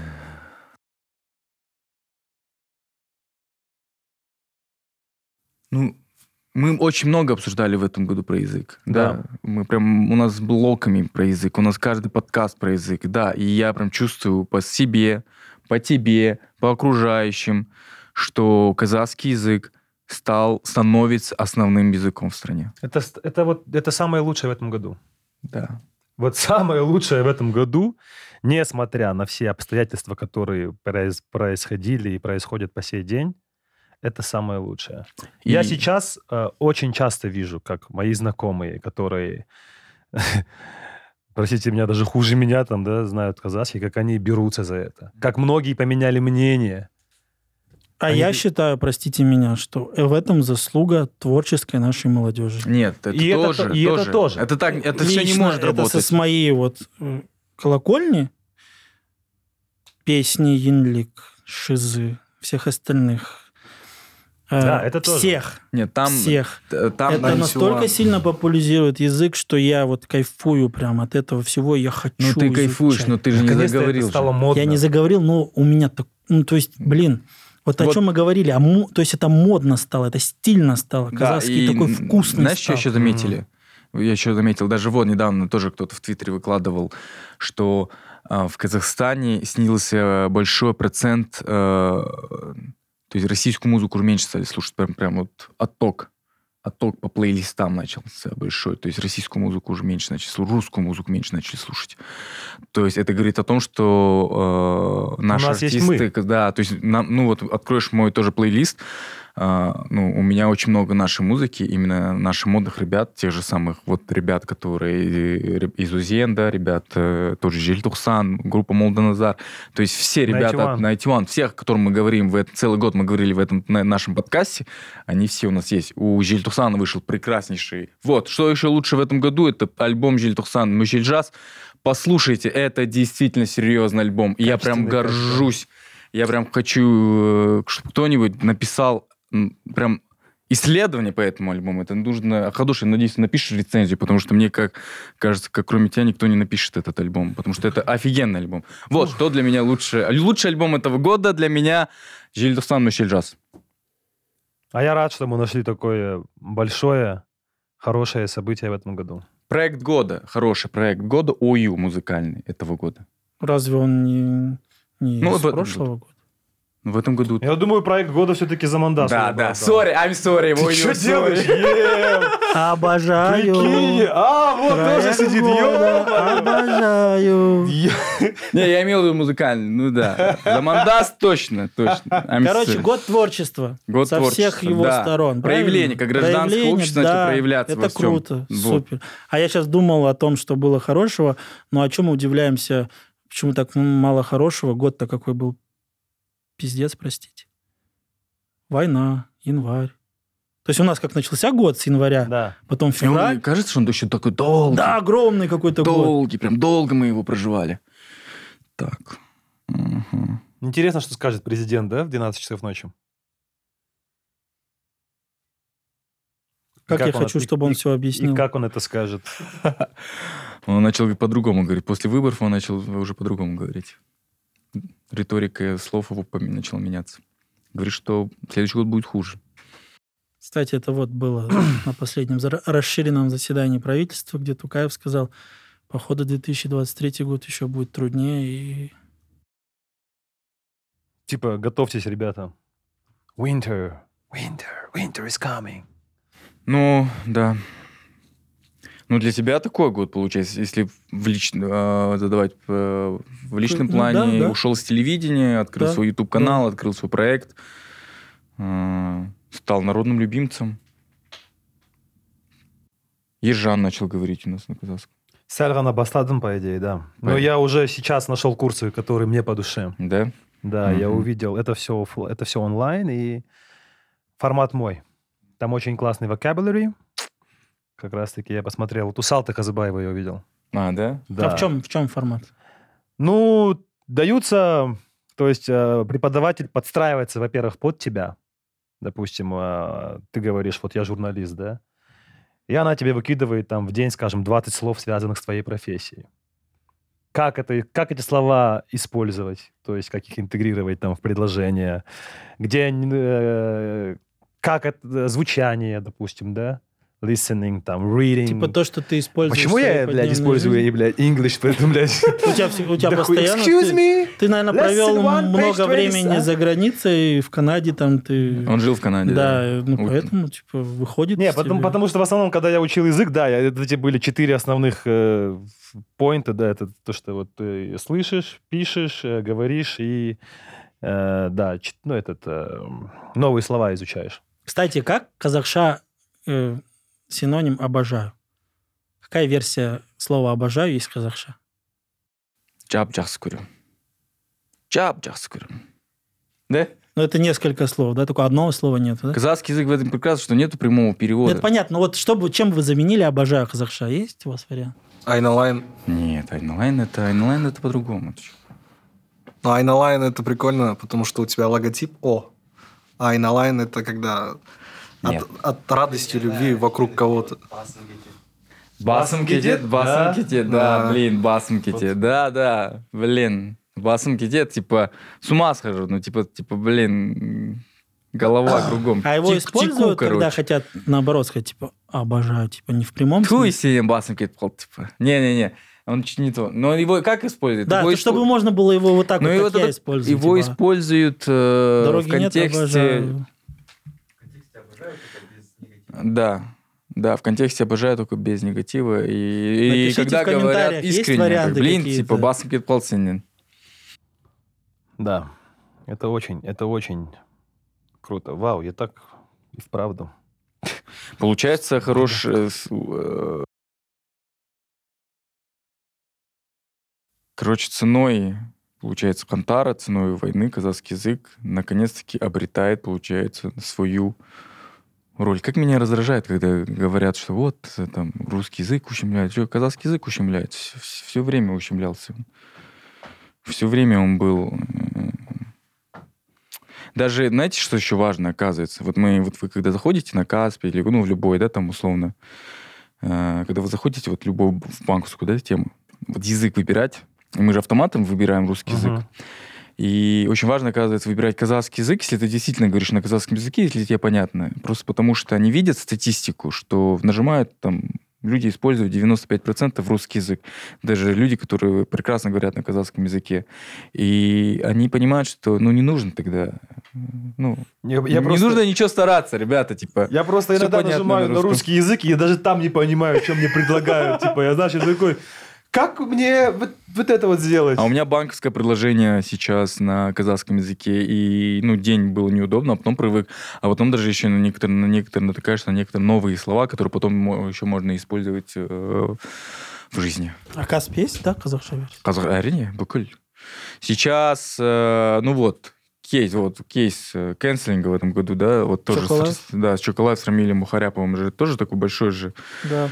A: ну мы очень много обсуждали в этом году про язык. Да.
B: Да.
A: Мы прям, у нас блоками про язык, у нас каждый подкаст про язык, да. И я прям чувствую по себе, по тебе, по окружающим, что казахский язык стал, становится основным языком в стране.
B: Это, это вот это самое лучшее в этом году.
A: Да.
B: Вот самое лучшее в этом году, несмотря на все обстоятельства, которые произ- происходили и происходят по сей день, это самое лучшее. Я
A: И-
B: сейчас э, очень часто вижу, как мои знакомые, которые, простите меня, даже хуже меня там, да, знают казахский, как они берутся за это. Как многие поменяли мнение.
C: А
B: Они-
C: я считаю, простите меня, что в этом заслуга творческой нашей молодежи.
A: Нет, это
B: И это
A: тоже,
B: то- и это тоже.
A: Это так, это все не
C: Лично
A: может
C: это со-
A: работать.
C: с моей вот э, колокольни песни Янлик, Шизы, всех остальных. Э,
B: Да, это тоже.
C: Всех.
A: Нет, там...
C: всех.
A: Там
C: это настолько
D: One.
C: сильно популяризирует язык, что я вот кайфую прям от этого всего. Я хочу
A: Ну, ты кайфуешь,
C: изучать.
A: но ты же не
B: Наконец-то это
A: заговорил.
B: стало модно.
C: Я не заговорил, но у меня так... Ну, то есть, блин, вот, о
A: Вот.
C: чем мы говорили, а мо- то есть это модно стало, это стильно стало,
A: Да,
C: казахский
A: и
C: такой вкусный
A: Знаешь, что
C: стал.
A: еще заметили? Я еще заметил, даже вот недавно тоже кто-то в Твиттере выкладывал, что а, в Казахстане снился большой процент, э, то есть российскую музыку меньше стали слушать, прям, прям вот отток. Отток по плейлистам начался большой. То есть российскую музыку уже меньше начали слушать, русскую музыку меньше начали слушать. То есть это говорит о том, что э, наши
B: нас есть
A: артисты, да, то есть нам, ну вот откроешь мой тоже плейлист, а, ну, у меня очень много нашей музыки, именно наших модных ребят, тех же самых вот ребят, которые из Узенда, ребят, э, тоже Жильтухсан, группа Молданазар. То есть все ребята,
B: 91.
A: Найти One, всех, о которых мы говорим, в этом, целый год мы говорили в этом на нашем подкасте, они все у нас есть. У Жильтухсана вышел прекраснейший. Вот, что еще лучше в этом году, это альбом Жильтухсан «Мужельджаз». Послушайте, это действительно серьезный альбом. Я прям горжусь. Я прям хочу, э, чтобы кто-нибудь написал прям исследование по этому альбому. Это нужно... Хадуша, надеюсь, напишешь рецензию, потому что мне как кажется, как кроме тебя никто не напишет этот альбом, потому что это офигенный альбом. Вот, что для меня лучше. Лучший альбом этого года для меня Жильдосан Мушельджаз.
B: А я рад, что мы нашли такое большое, хорошее событие в этом году.
A: Проект года, хороший проект года, ОЮ музыкальный этого года.
C: Разве он не, не
A: Ну,
C: из
A: вот-
C: прошлого года?
A: В этом году...
B: Я думаю, проект года все-таки за Мандас.
A: Да, да, sorry, I'm sorry,
B: Ты что делаешь?
C: Обожаю.
B: Прикинь! А, вот тоже сидит.
C: Обожаю.
A: Не, я имел в виду музыкальный, ну да. За Мандас точно, точно.
C: Короче, год творчества.
A: Год
C: со всех его сторон.
A: Проявление, как гражданское общество начало проявляться
C: Это круто, супер. А я сейчас думал о том, что было хорошего, но о чем мы удивляемся, почему так мало хорошего? Год-то какой был пиздец, простите. Война, январь. То есть у нас как начался год с января,
B: Да.
C: потом февраль.
A: Кажется, что он еще такой долгий.
C: Да, огромный какой-то год.
A: долгий, прям долго мы его проживали. Так. Мгм.
B: Интересно, что скажет президент, да, в 12 часов ночи?
C: Как,
B: Как
C: я хочу,
B: это-
C: чтобы он
B: и-
C: все объяснил.
B: И как он это скажет?
A: Он начал по-другому говорить. После выборов он начал уже по-другому говорить. Риторика слов его начала меняться. Говорит, что следующий год будет хуже.
C: Кстати, это вот было на последнем расширенном заседании правительства, где Тукаев сказал, походу 2023 год еще будет труднее. И...
B: Типа, готовьтесь, ребята. Winter, winter, winter is coming.
A: Ну, да. Ну, для тебя такой год, получается, если в лич- э, задавать э, в личном
C: Ну,
A: плане.
C: да, да.
A: Ушел с телевидения, открыл
C: Да,
A: свой YouTube-канал, открыл свой проект, э, стал народным любимцем. Ержан начал говорить у нас на казахском.
B: Сальгана Бастадым, по идее, да. Но
A: Понятно.
B: я уже сейчас нашел курсы, которые мне по душе.
A: Да?
B: Да, я
A: Мгм.
B: увидел, это все, это все онлайн, и формат мой. Там очень классный vocabulary. Как раз-таки я посмотрел. Вот у Салта Казыбаева я увидел.
A: А, да?
B: Да.
C: А в чем, в чем формат?
B: Ну, даются... То есть э, преподаватель подстраивается, во-первых, под тебя. Допустим, э, ты говоришь, вот я журналист, да? И она тебе выкидывает там в день, скажем, 20 слов, связанных с твоей профессией. Как, это, как эти слова использовать, то есть как их интегрировать там в предложение, где, э, как это, звучание, допустим, да? Listening, там, reading.
C: Типа то, что ты используешь.
B: Почему я, блядь, использую,
C: жизни?
B: и, блядь, English, поэтому, блядь...
C: У тебя, у тебя постоянно...
B: Excuse
C: ты,
B: me?
C: ты, наверное, провел много времени
B: 20,
C: за границей, в Канаде там ты...
A: Он жил в Канаде.
C: Да, ну
A: Вот.
C: поэтому, типа, выходит
B: Не, потому, что в основном, когда я учил язык, да, я, это эти были четыре основных э, поинта, да, это то, что вот ты слышишь, пишешь, э, говоришь и, э, да, ну, этот, э, новые слова изучаешь.
C: Кстати, как казахша синоним «обожаю»? Какая версия слова «обожаю» есть в казахша?
A: Чап жақсы көремін. Чап жақсы көремін. Да?
C: Ну, это несколько слов, да? Только одного слова нет, да?
A: Казахский язык в этом прекрасно, что нету прямого перевода.
C: Это понятно. Но вот что бы, чем бы вы заменили «обожаю» қазақша? Есть у вас вариант?
D: Айналайын.
A: Нет, Айналайын это, айналайын это по-другому. Чё?
D: Ну, айналайын это прикольно, потому что у тебя логотип О. А айналайын это когда
A: Нет.
D: от, от радости, любви вокруг кого-то.
A: Басым кетеді, басым кетеді, да, блин, басым кетеді, да, да, блин, басым кетеді, типа, с ума схожу, ну, типа, типа, блин, голова кругом.
C: А его используют, когда хотят, наоборот, сказать, типа, обожаю, типа, не в прямом смысле.
A: если басом кетет, типа, не-не-не, он чуть не то. Но его как используют?
C: Да,
A: Его
C: то,
A: испо-
C: чтобы можно было его вот так
A: Ну,
C: вот,
A: его
C: как я
A: тогда-
C: использую.
A: Его
C: типа,
A: используют э,
C: Дороги
A: в контексте...
C: нет, обожаю.
A: Да, да, в контексте обожаю только без негатива. И, и когда говорят
C: есть
A: искренне,
C: варианты
A: блин,
C: какие-то?
A: типа басом кетет полценен.
B: Да, это очень, это очень круто. Вау, я так и вправду.
A: Получается хорош... э, э, Короче, ценой, получается, Кантара, ценой войны казахский язык наконец-таки обретает, получается, свою роль. Как меня раздражает, когда говорят, что вот, э, там, русский язык ущемляет. Что, казахский язык ущемляет? Все, время ущемлялся. Все время он был... э, Даже, знаете, что еще важно, оказывается? Вот мы, вот вы когда заходите на Каспи или, ну, в любой, да, там, условно, э, когда вы заходите вот в любую в банковскую, да, тему, вот язык выбирать, мы же автоматом выбираем русский язык,
B: Мгм.
A: И очень важно, оказывается, выбирать казахский язык, если ты действительно говоришь на казахском языке, если тебе понятно. Просто потому что они видят статистику, что нажимают там люди используют 95% русский язык. Даже люди, которые прекрасно говорят на казахском языке. И они понимают, что ну не нужно тогда... Ну,
B: Я,
A: не нужно ничего стараться, ребята, типа.
B: Я просто иногда нажимаю
A: на
B: на русский язык, и я даже там не понимаю, что мне предлагают. Типа, я, значит, такой, как мне вот, вот это вот сделать?
A: А у меня банковское предложение сейчас на казахском языке, и, ну, день было неудобно, а потом привык. А потом даже еще на некоторые, на некоторые натыкаешься на некоторые новые слова, которые потом еще можно использовать э, в жизни.
C: А Каспи есть, да, казахша версия?
A: Қазақ әрине бүкіл сейчас э, ну вот кейс вот кейс э, кэнселинга в этом году да вот тоже
C: Чоколад?
A: с, да с чоколад с Рамилем Мухаряповым же тоже такой большой же
C: Да.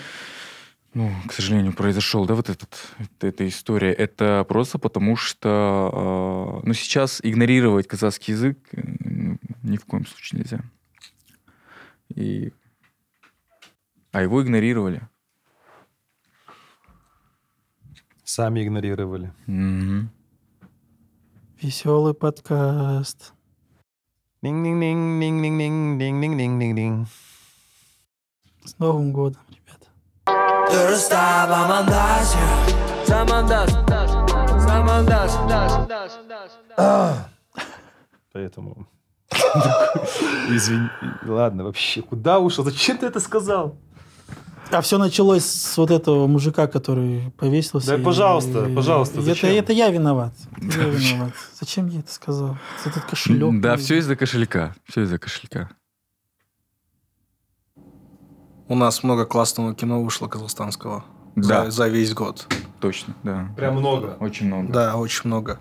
A: Ну к сожалению произошел да вот этот эта история это просто потому что э, ну сейчас игнорировать казахский язык ни в коем случае нельзя и а его игнорировали
B: Сами игнорировали.
A: Мгм.
C: Веселый подкаст.
B: Динг-динг-динг-динг-динг-динг-динг-динг-динг.
C: С Новым годом, ребята.
E: Dürüst замандас Замандас Замандас
B: Поэтому... Извини. Ладно, вообще, куда ушел? Зачем ты это сказал?
C: А все началось с вот этого мужика, который повесился.
B: Да,
C: и-
B: пожалуйста,
C: и-
B: пожалуйста,
C: и
B: зачем?
C: Это, это я виноват. Я виноват. Зачем я это сказал? Этот кошелек.
A: да все из-за кошелька все из-за кошелька
D: У нас много классного кино вышло казахстанского
A: Да.
D: за, за весь год.
A: Точно, да.
B: Прям много.
A: Очень много.
D: Да, очень много.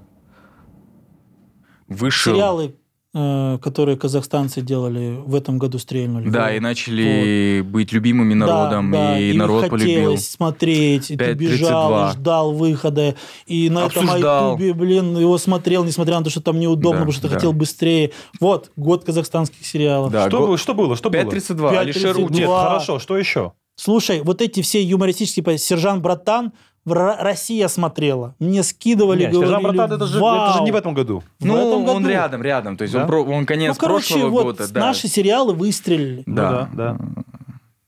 A: Вышел.
C: Сериалы, которые казахстанцы делали, в этом году стрельнули.
A: Да,
C: Вот.
A: и начали быть любимыми народом,
C: Да, да,
A: и
C: им
A: народ
C: хотелось
A: полюбил.
C: смотреть, и ты
A: 5.32.
C: бежал, и ждал выхода, и на этом
A: Обсуждал.
C: ютубе, блин, его смотрел, несмотря на то, что там неудобно,
A: Да,
C: потому что
A: да.
C: хотел быстрее. Вот, год казахстанских сериалов.
A: Да,
B: Что,
A: го-
B: было, что было? Что было?
A: 5.32.
C: 5.32.
A: Алишер
C: Два.
B: хорошо, что еще?
C: Слушай, вот эти все юмористические, типа «Сержант Братан», Россия смотрела. Мне скидывали,
B: Нет,
C: говорили,
B: Братан, это же,
C: «Вау».
B: это же не в этом году.
C: В
A: Ну,
C: этом
A: он
C: году.
A: рядом, рядом. То есть
B: Да?
A: он, про- он конец
C: Ну, короче,
A: прошлого
C: вот
A: года. Да.
C: наши сериалы выстрелили.
A: Да.
B: Ну да,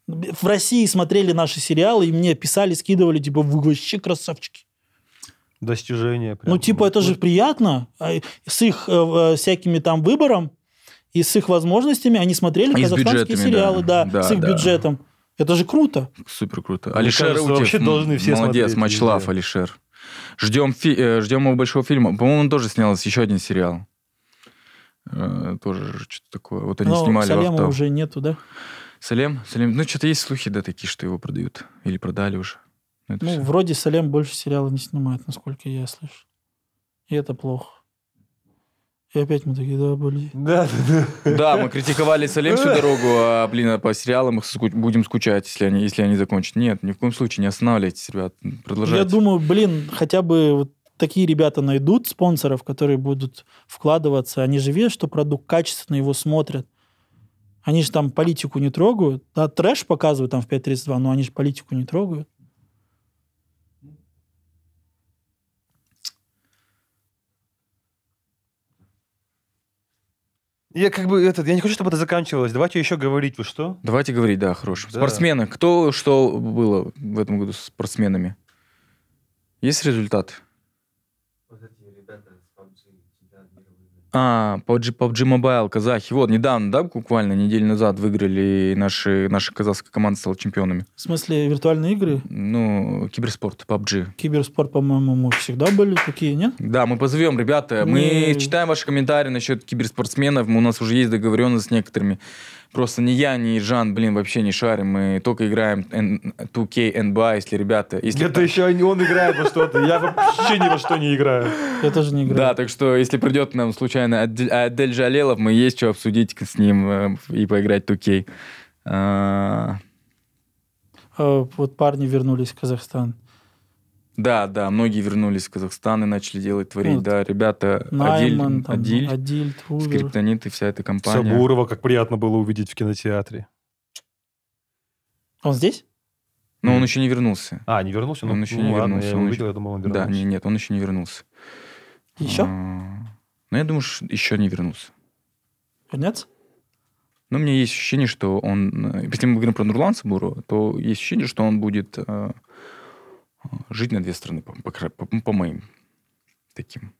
C: В России смотрели наши сериалы, и мне писали, скидывали, типа, вы вообще красавчики.
B: Достижение. прям.
C: Ну, типа, это же приятно. А С их э, э, всякими там выбором и с их возможностями они смотрели
A: И
C: казахстанские сериалы, да,
A: да.
C: с их
A: Да, да.
C: бюджетом. Это же круто.
A: Супер круто. Алишер
B: кажется,
A: Утев.
B: вообще должны все
A: Молодец,
B: смотреть
A: Мачлав. Алишер. Ждем, фи- э, ждем его большого фильма. По-моему, он тоже снял еще один сериал. Э, Тоже что-то такое. Вот они
C: Но
A: снимали
C: Салема уже нету, да?
A: Салем? Салем. Ну, что-то есть слухи, да, такие, что его продают. Или продали уже. Ну, это
C: Ну,
A: всё.
C: вроде Салем больше сериала не снимает, насколько я слышу. И это плохо. И опять мы такие, да, блин.
B: Да, да, да.
A: Да, мы критиковали Салем всю дорогу, а, блин, а по сериалам их ску- будем скучать, если они, если они закончат. Нет, ни в коем случае не останавливайтесь, ребят. Продолжайте.
C: Я думаю, блин, хотя бы вот такие ребята найдут спонсоров, которые будут вкладываться, они же видят, что продукт качественно его смотрят. Они же там политику не трогают. Да, трэш показывают там в 5.32, но они же политику не трогают.
B: Я как бы этот, я не хочу, чтобы это заканчивалось. Давайте еще говорить, вы что?
A: Давайте говорить, да, хорошо.
B: Да.
A: Спортсмены. Кто что было в этом году с спортсменами? Есть результат? А, PUBG, PUBG Mobile, казахи. Вот, недавно, да, буквально неделю назад выиграли наши, наша казахская команда стала чемпионами.
C: В смысле, виртуальные игры,
A: Ну, киберспорт, PUBG.
C: киберспорт, по-моему, мы всегда были такие, нет?
A: Да, мы позовем, ребята. Мы
C: Не-
A: читаем ваши комментарии насчет киберспортсменов. У нас уже есть договоренность с некоторыми. Просто ни я, ни Жан, блин, вообще не шарим. Мы только играем N- 2K, NBA, если ребята... Если...
B: Это еще он играет во что-то. Я вообще ни во что не играю.
C: Я тоже не
A: Да,
C: играю.
A: так что если придет нам случайно Адель, Жалелов, мы есть что обсудить с ним э, и поиграть в 2K. А,
C: А, вот парни вернулись в Казахстан.
A: Да, да, многие вернулись в Казахстан и начали делать, творить.
C: Ну,
A: Да, ребята,
C: Найман,
A: Адиль,
C: там,
A: Адиль,
C: Адиль, Трувер.
A: Скриптонит и вся эта компания.
B: Сабурова, как приятно было увидеть в кинотеатре.
C: Он здесь?
A: Но он еще не вернулся.
B: А, не вернулся?
A: Он
B: Ну,
A: еще
B: ну
A: не
B: ладно,
A: вернулся,
B: Я
A: он
B: увидел,
A: еще-
B: я думал, он
A: Да,
B: вернулся.
A: не, нет, он еще не вернулся.
C: Еще?
A: А, Ну, я думаю, что еще не вернулся.
C: Вернется?
A: Но у меня есть ощущение, что он... э, Если мы говорим про Нурлан Сабурова, то есть ощущение, что он будет э, жить на две страны, по, по по- по моим таким.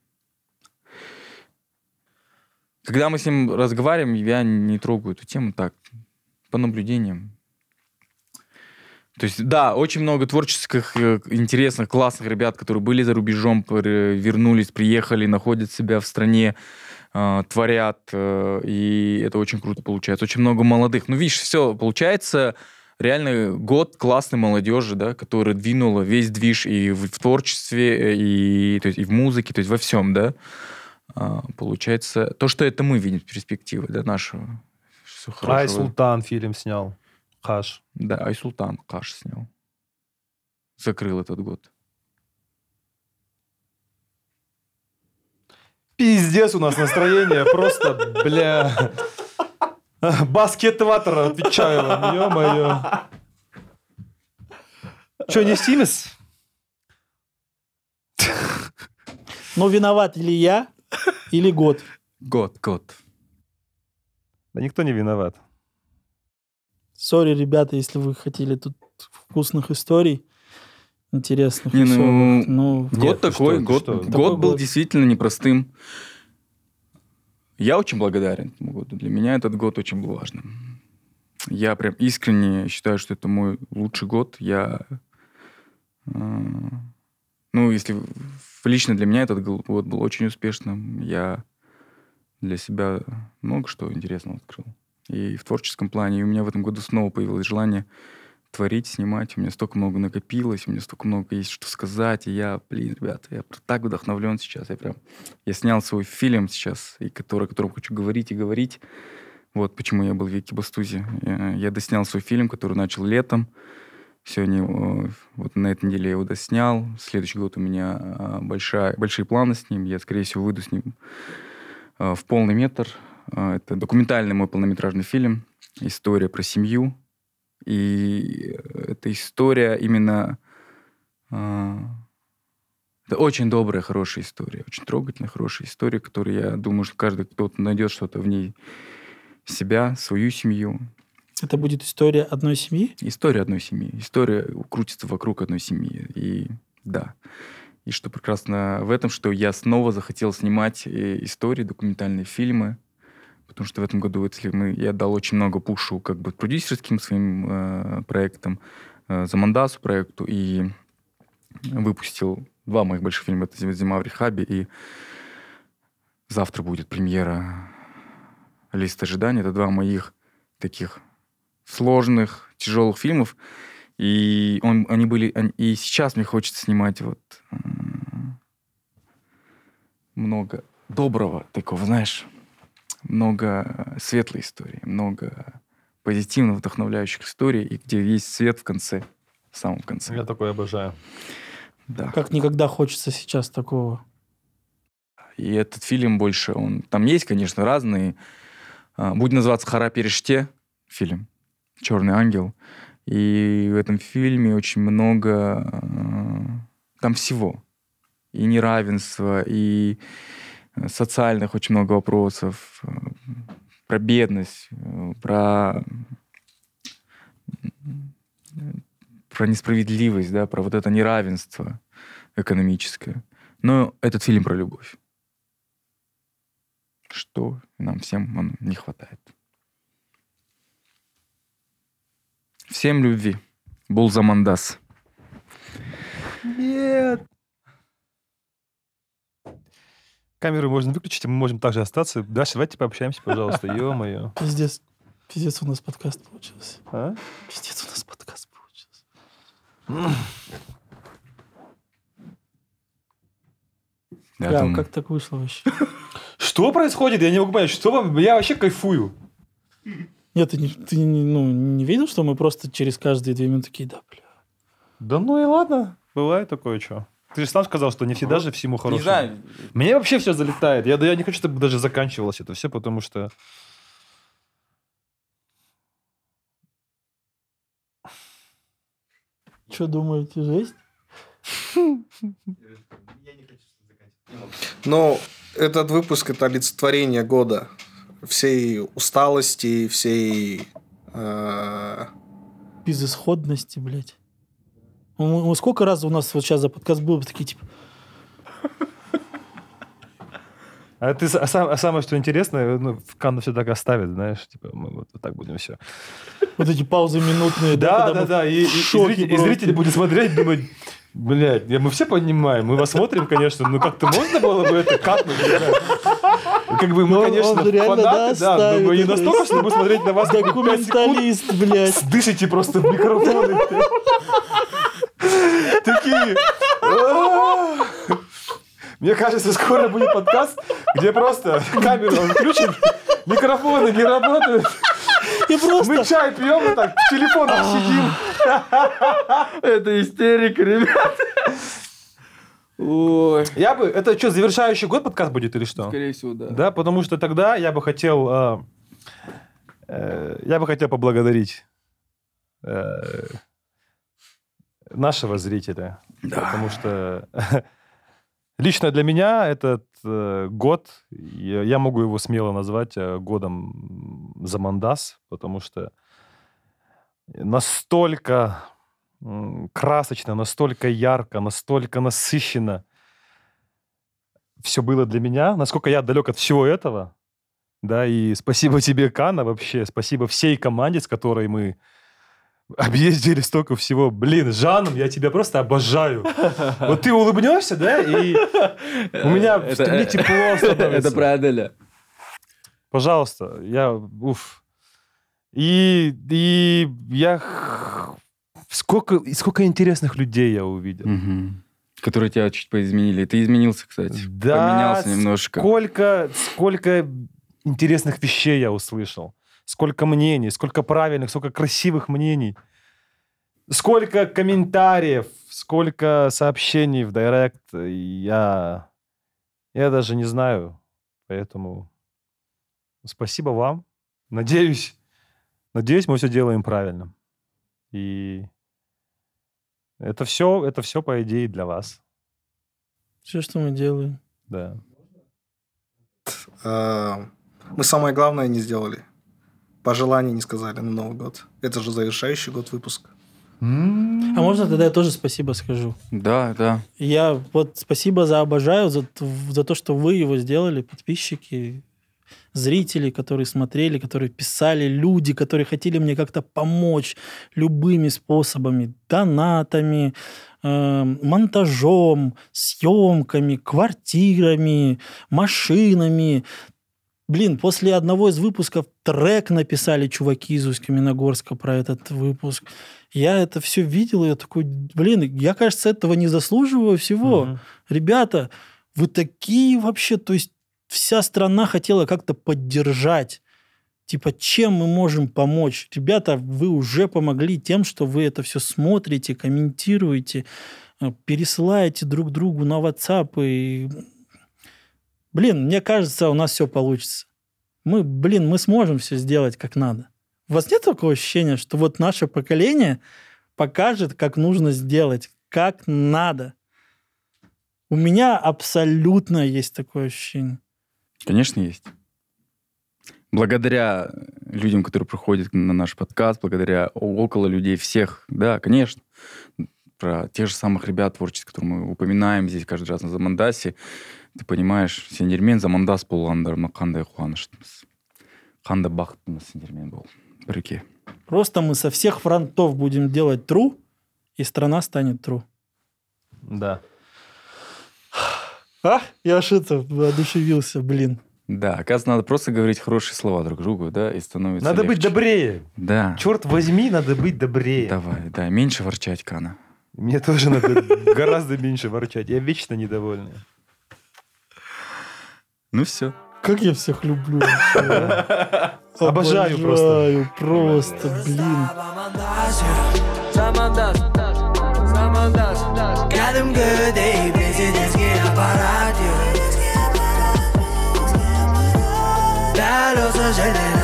A: Когда мы с ним разговариваем, я не трогаю эту тему так, по наблюдениям. То есть, да, очень много творческих, э, интересных, классных ребят, которые были за рубежом, вернулись, приехали, находят себя в стране, э, творят, э, и это очень круто получается. Очень много молодых. Ну, видишь, все получается реально год классной молодежи, да, которая двинула весь движ и в, в творчестве, э, и, то есть, и в музыке, то есть во всем, да. А, получается, то, что это мы видим в перспективе, да, нашего. Всё
B: Ай,
A: хорошего.
B: Султан фильм снял. Хаш.
A: Да, Айсултан Каш снял. Закрыл этот год.
B: Пиздец у нас настроение, просто, бля. Баскет-ватер, отвечаю вам, ё-моё. Че, не Симес?
C: Ну, виноват или я, или год.
A: Год, год.
B: Да никто не виноват.
C: Sorry, ребята, если вы хотели тут вкусных историй, интересных,
A: Не, ну.
C: Ну,
A: Год
B: Нет,
A: такой,
B: что,
A: год,
B: что?
A: год
C: Такой
A: был
C: год.
A: действительно непростым. Я очень благодарен этому году. Для меня этот год очень был важным. Я прям искренне считаю, что это мой лучший год. Я, э, ну, если лично для меня этот год был очень успешным. Я для себя много что интересного открыл. И в творческом плане. И у меня в этом году снова появилось желание творить, снимать. У меня столько много накопилось, у меня столько много есть что сказать. И я, блин, ребята, я так вдохновлен сейчас. Я прям... Я снял свой фильм сейчас, и который, о котором хочу говорить и говорить. Вот почему я был в Екибастузе. Я, я доснял свой фильм, который начал летом. Сегодня, вот на этой неделе я его доснял. Следующий год у меня а, большая, большие планы с ним. Я, скорее всего, выйду с ним э, в полный метр. Э, Это документальный мой полнометражный фильм. История про семью. И эта история именно... а, Это очень добрая, хорошая история. Очень трогательная, хорошая история, которую я думаю, что каждый кто-то найдет что-то в ней себя, свою семью.
C: это будет история одной семьи?
A: История одной семьи. История крутится вокруг одной семьи. И да. И что прекрасно в этом, что я снова захотел снимать э, истории, документальные фильмы. Потому что в этом году, если мы, я дал очень много пушу как бы продюсерским своим э, проектам, э, Замандасу проекту, и выпустил два моих больших фильма. Это «Зима в рехабе» и завтра будет премьера «Лист ожидания». Это два моих таких сложных, тяжелых фильмов. И он, они были... они- и сейчас мне хочется снимать вот много доброго такого, знаешь, много светлой истории, много позитивно вдохновляющих историй, и где есть свет в конце, в самом конце.
B: Я такое обожаю.
A: Да.
C: Как никогда хочется сейчас такого.
A: И этот фильм больше, он... Там есть, конечно, разные. а, Будет называться «Хара Переште» фильм «Черный ангел». И в этом фильме очень много... а, Там всего. И неравенства, и э, социальных очень много вопросов. э, Про бедность, э, про про несправедливость, да, про вот это неравенство экономическое. Но этот фильм про любовь. Что нам всем он не хватает. Всем любви. Булзамандас.
B: Нет. Камеру можно выключить, и мы можем также остаться. Даша, давайте пообщаемся, пожалуйста. Ё-моё.
C: Пиздец. Пиздец у нас подкаст получился.
B: А?
C: Пиздец у нас подкаст получился.
A: Я
C: Бля,
A: думаю,
C: как так вышло вообще?
B: Что происходит? Я не могу понять, что вам... Я вообще кайфую.
C: Нет, ты, не, ты не- ну, не видел, что мы просто через каждые две минуты такие, да, бля.
B: Да ну и ладно. Бывает такое, что. Ты же сам сказал, что не всегда же всему
A: не
B: хорошему.
A: знаю,
B: Мне вообще все залетает. Я, да я не хочу, чтобы даже заканчивалось это все, потому что...
C: Что думаете, жесть?
D: Но этот выпуск это олицетворение года. Всей усталости, всей... э,
C: Безысходности, блядь. Мы, мы сколько раз у нас вот сейчас за подкаст было такие, типа,
B: А, ты, а, сам- а самое, что интересное, ну, в Канну все так оставит, знаешь, типа, мы вот, вот так будем все.
C: вот эти паузы минутные.
B: Да, да,
C: мы
B: да, и, и- зритель, и зритель будет смотреть, думать, блядь, мы все понимаем, мы вас смотрим, конечно, но как-то можно было бы это катнуть. Как бы мы,
C: Ну, он-
B: конечно, фанаты,
C: да,
B: да, но мы не настолько,
C: то
B: чтобы смотреть на вас как пять секунд,
C: Документалист, блядь.
B: дышите просто в микрофоны. Такие. «А-а-а». Мне кажется, скоро будет подкаст, где просто камеру он включит, микрофоны не работают.
C: И просто...
B: Мы чай пьем вот так, в телефонах сидим.
A: Это истерика, ребят. Ой.
B: Я бы... Это что, завершающий год подкаст будет или что?
A: Скорее всего, да.
B: Да, потому что тогда я бы хотел... э, э, я бы хотел поблагодарить э, нашего зрителя. Потому что лично для меня этот э, год, я, я могу его смело назвать э, годом Замандас, потому что настолько м, красочно, настолько ярко, настолько насыщенно все было для меня, насколько я далек от всего этого. Да, и спасибо тебе, Кана, вообще. Спасибо всей команде, с которой мы объездили столько всего. Блин, Жаном, я тебя просто обожаю. Вот ты улыбнешься, да, и у меня
A: Это-
B: мне тепло становится.
A: Это про Аделя.
B: Пожалуйста, я... Уф. И, и я... Сколько, сколько интересных людей я увидел.
A: Мгм. Которые тебя чуть поизменили. Ты изменился, кстати.
B: Да,
A: Поменялся немножко.
B: Сколько, сколько интересных вещей я услышал. Сколько мнений, сколько правильных, сколько красивых мнений. Сколько комментариев, сколько сообщений в директ. Я, я даже не знаю. Поэтому спасибо вам. Надеюсь, надеюсь, мы все делаем правильно. И это все, это все, по идее, для вас.
C: Все, что мы делаем.
B: Да.
D: э, мы самое главное не сделали. Пожеланий не сказали на Новый год. Это же завершающий год выпуска.
C: А можно тогда я тоже спасибо скажу?
A: Да, да.
C: Я вот спасибо за обожаю, за, за то, что вы его сделали, подписчики, зрители, которые смотрели, которые писали, люди, которые хотели мне как-то помочь любыми способами, донатами, э, монтажом, съемками, квартирами, машинами. Блин, после одного из выпусков трек написали чуваки из Усть-Каменогорска про этот выпуск. Я это все видел, и я такой, блин, я, кажется, этого не заслуживаю всего.
B: Мгм.
C: Ребята, вы такие вообще, то есть вся страна хотела как-то поддержать. Типа, чем мы можем помочь? Ребята, вы уже помогли тем, что вы это все смотрите, комментируете, э, пересылаете друг другу на WhatsApp и... Блин, мне кажется, у нас все получится. Мы, блин, мы сможем все сделать как надо. У вас нет такого ощущения, что вот наше поколение покажет, как нужно сделать, как надо? У меня абсолютно есть такое ощущение.
A: Конечно, есть. Благодаря людям, которые приходят на наш подкаст, благодаря около людей всех, да, конечно, про тех же самых ребят творческих, которые мы упоминаем здесь каждый раз на Замандасе, ты понимаешь, сендермен Замандас болғандарына қандай қуаныштымыз. Қандай бақыттымыз сендермен бол. Бірге.
C: Просто мы со всех фронтов будем делать тру, и страна станет тру.
B: Да.
C: А, я аж это одушевился, блин.
A: Да, оказывается, надо просто говорить хорошие слова друг другу, да, и становится
B: Надо быть
A: легче.
B: добрее.
A: Да.
B: Черт возьми, надо быть добрее.
A: Давай, да, меньше ворчать, Кана.
B: Мне тоже надо гораздо меньше ворчать. Я вечно недовольный.
A: Ну все.
C: Как я всех люблю. вообще.
B: Обожаю просто.
C: Обожаю просто, блин.
E: Аппарат дәл осы жерден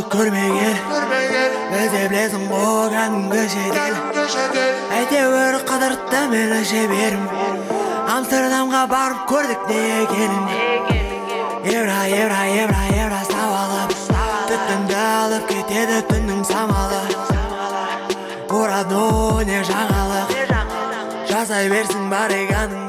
E: болды көрмеген біз де білесің ғой кәдімгі шетел әйтеуір қыдыртты мені жіберім амстердамға барып көрдік не екенін евро евро евро евро сауалып түтінді алып кетеді түннің самалы уродной не жаңалық жасай берсін бариганың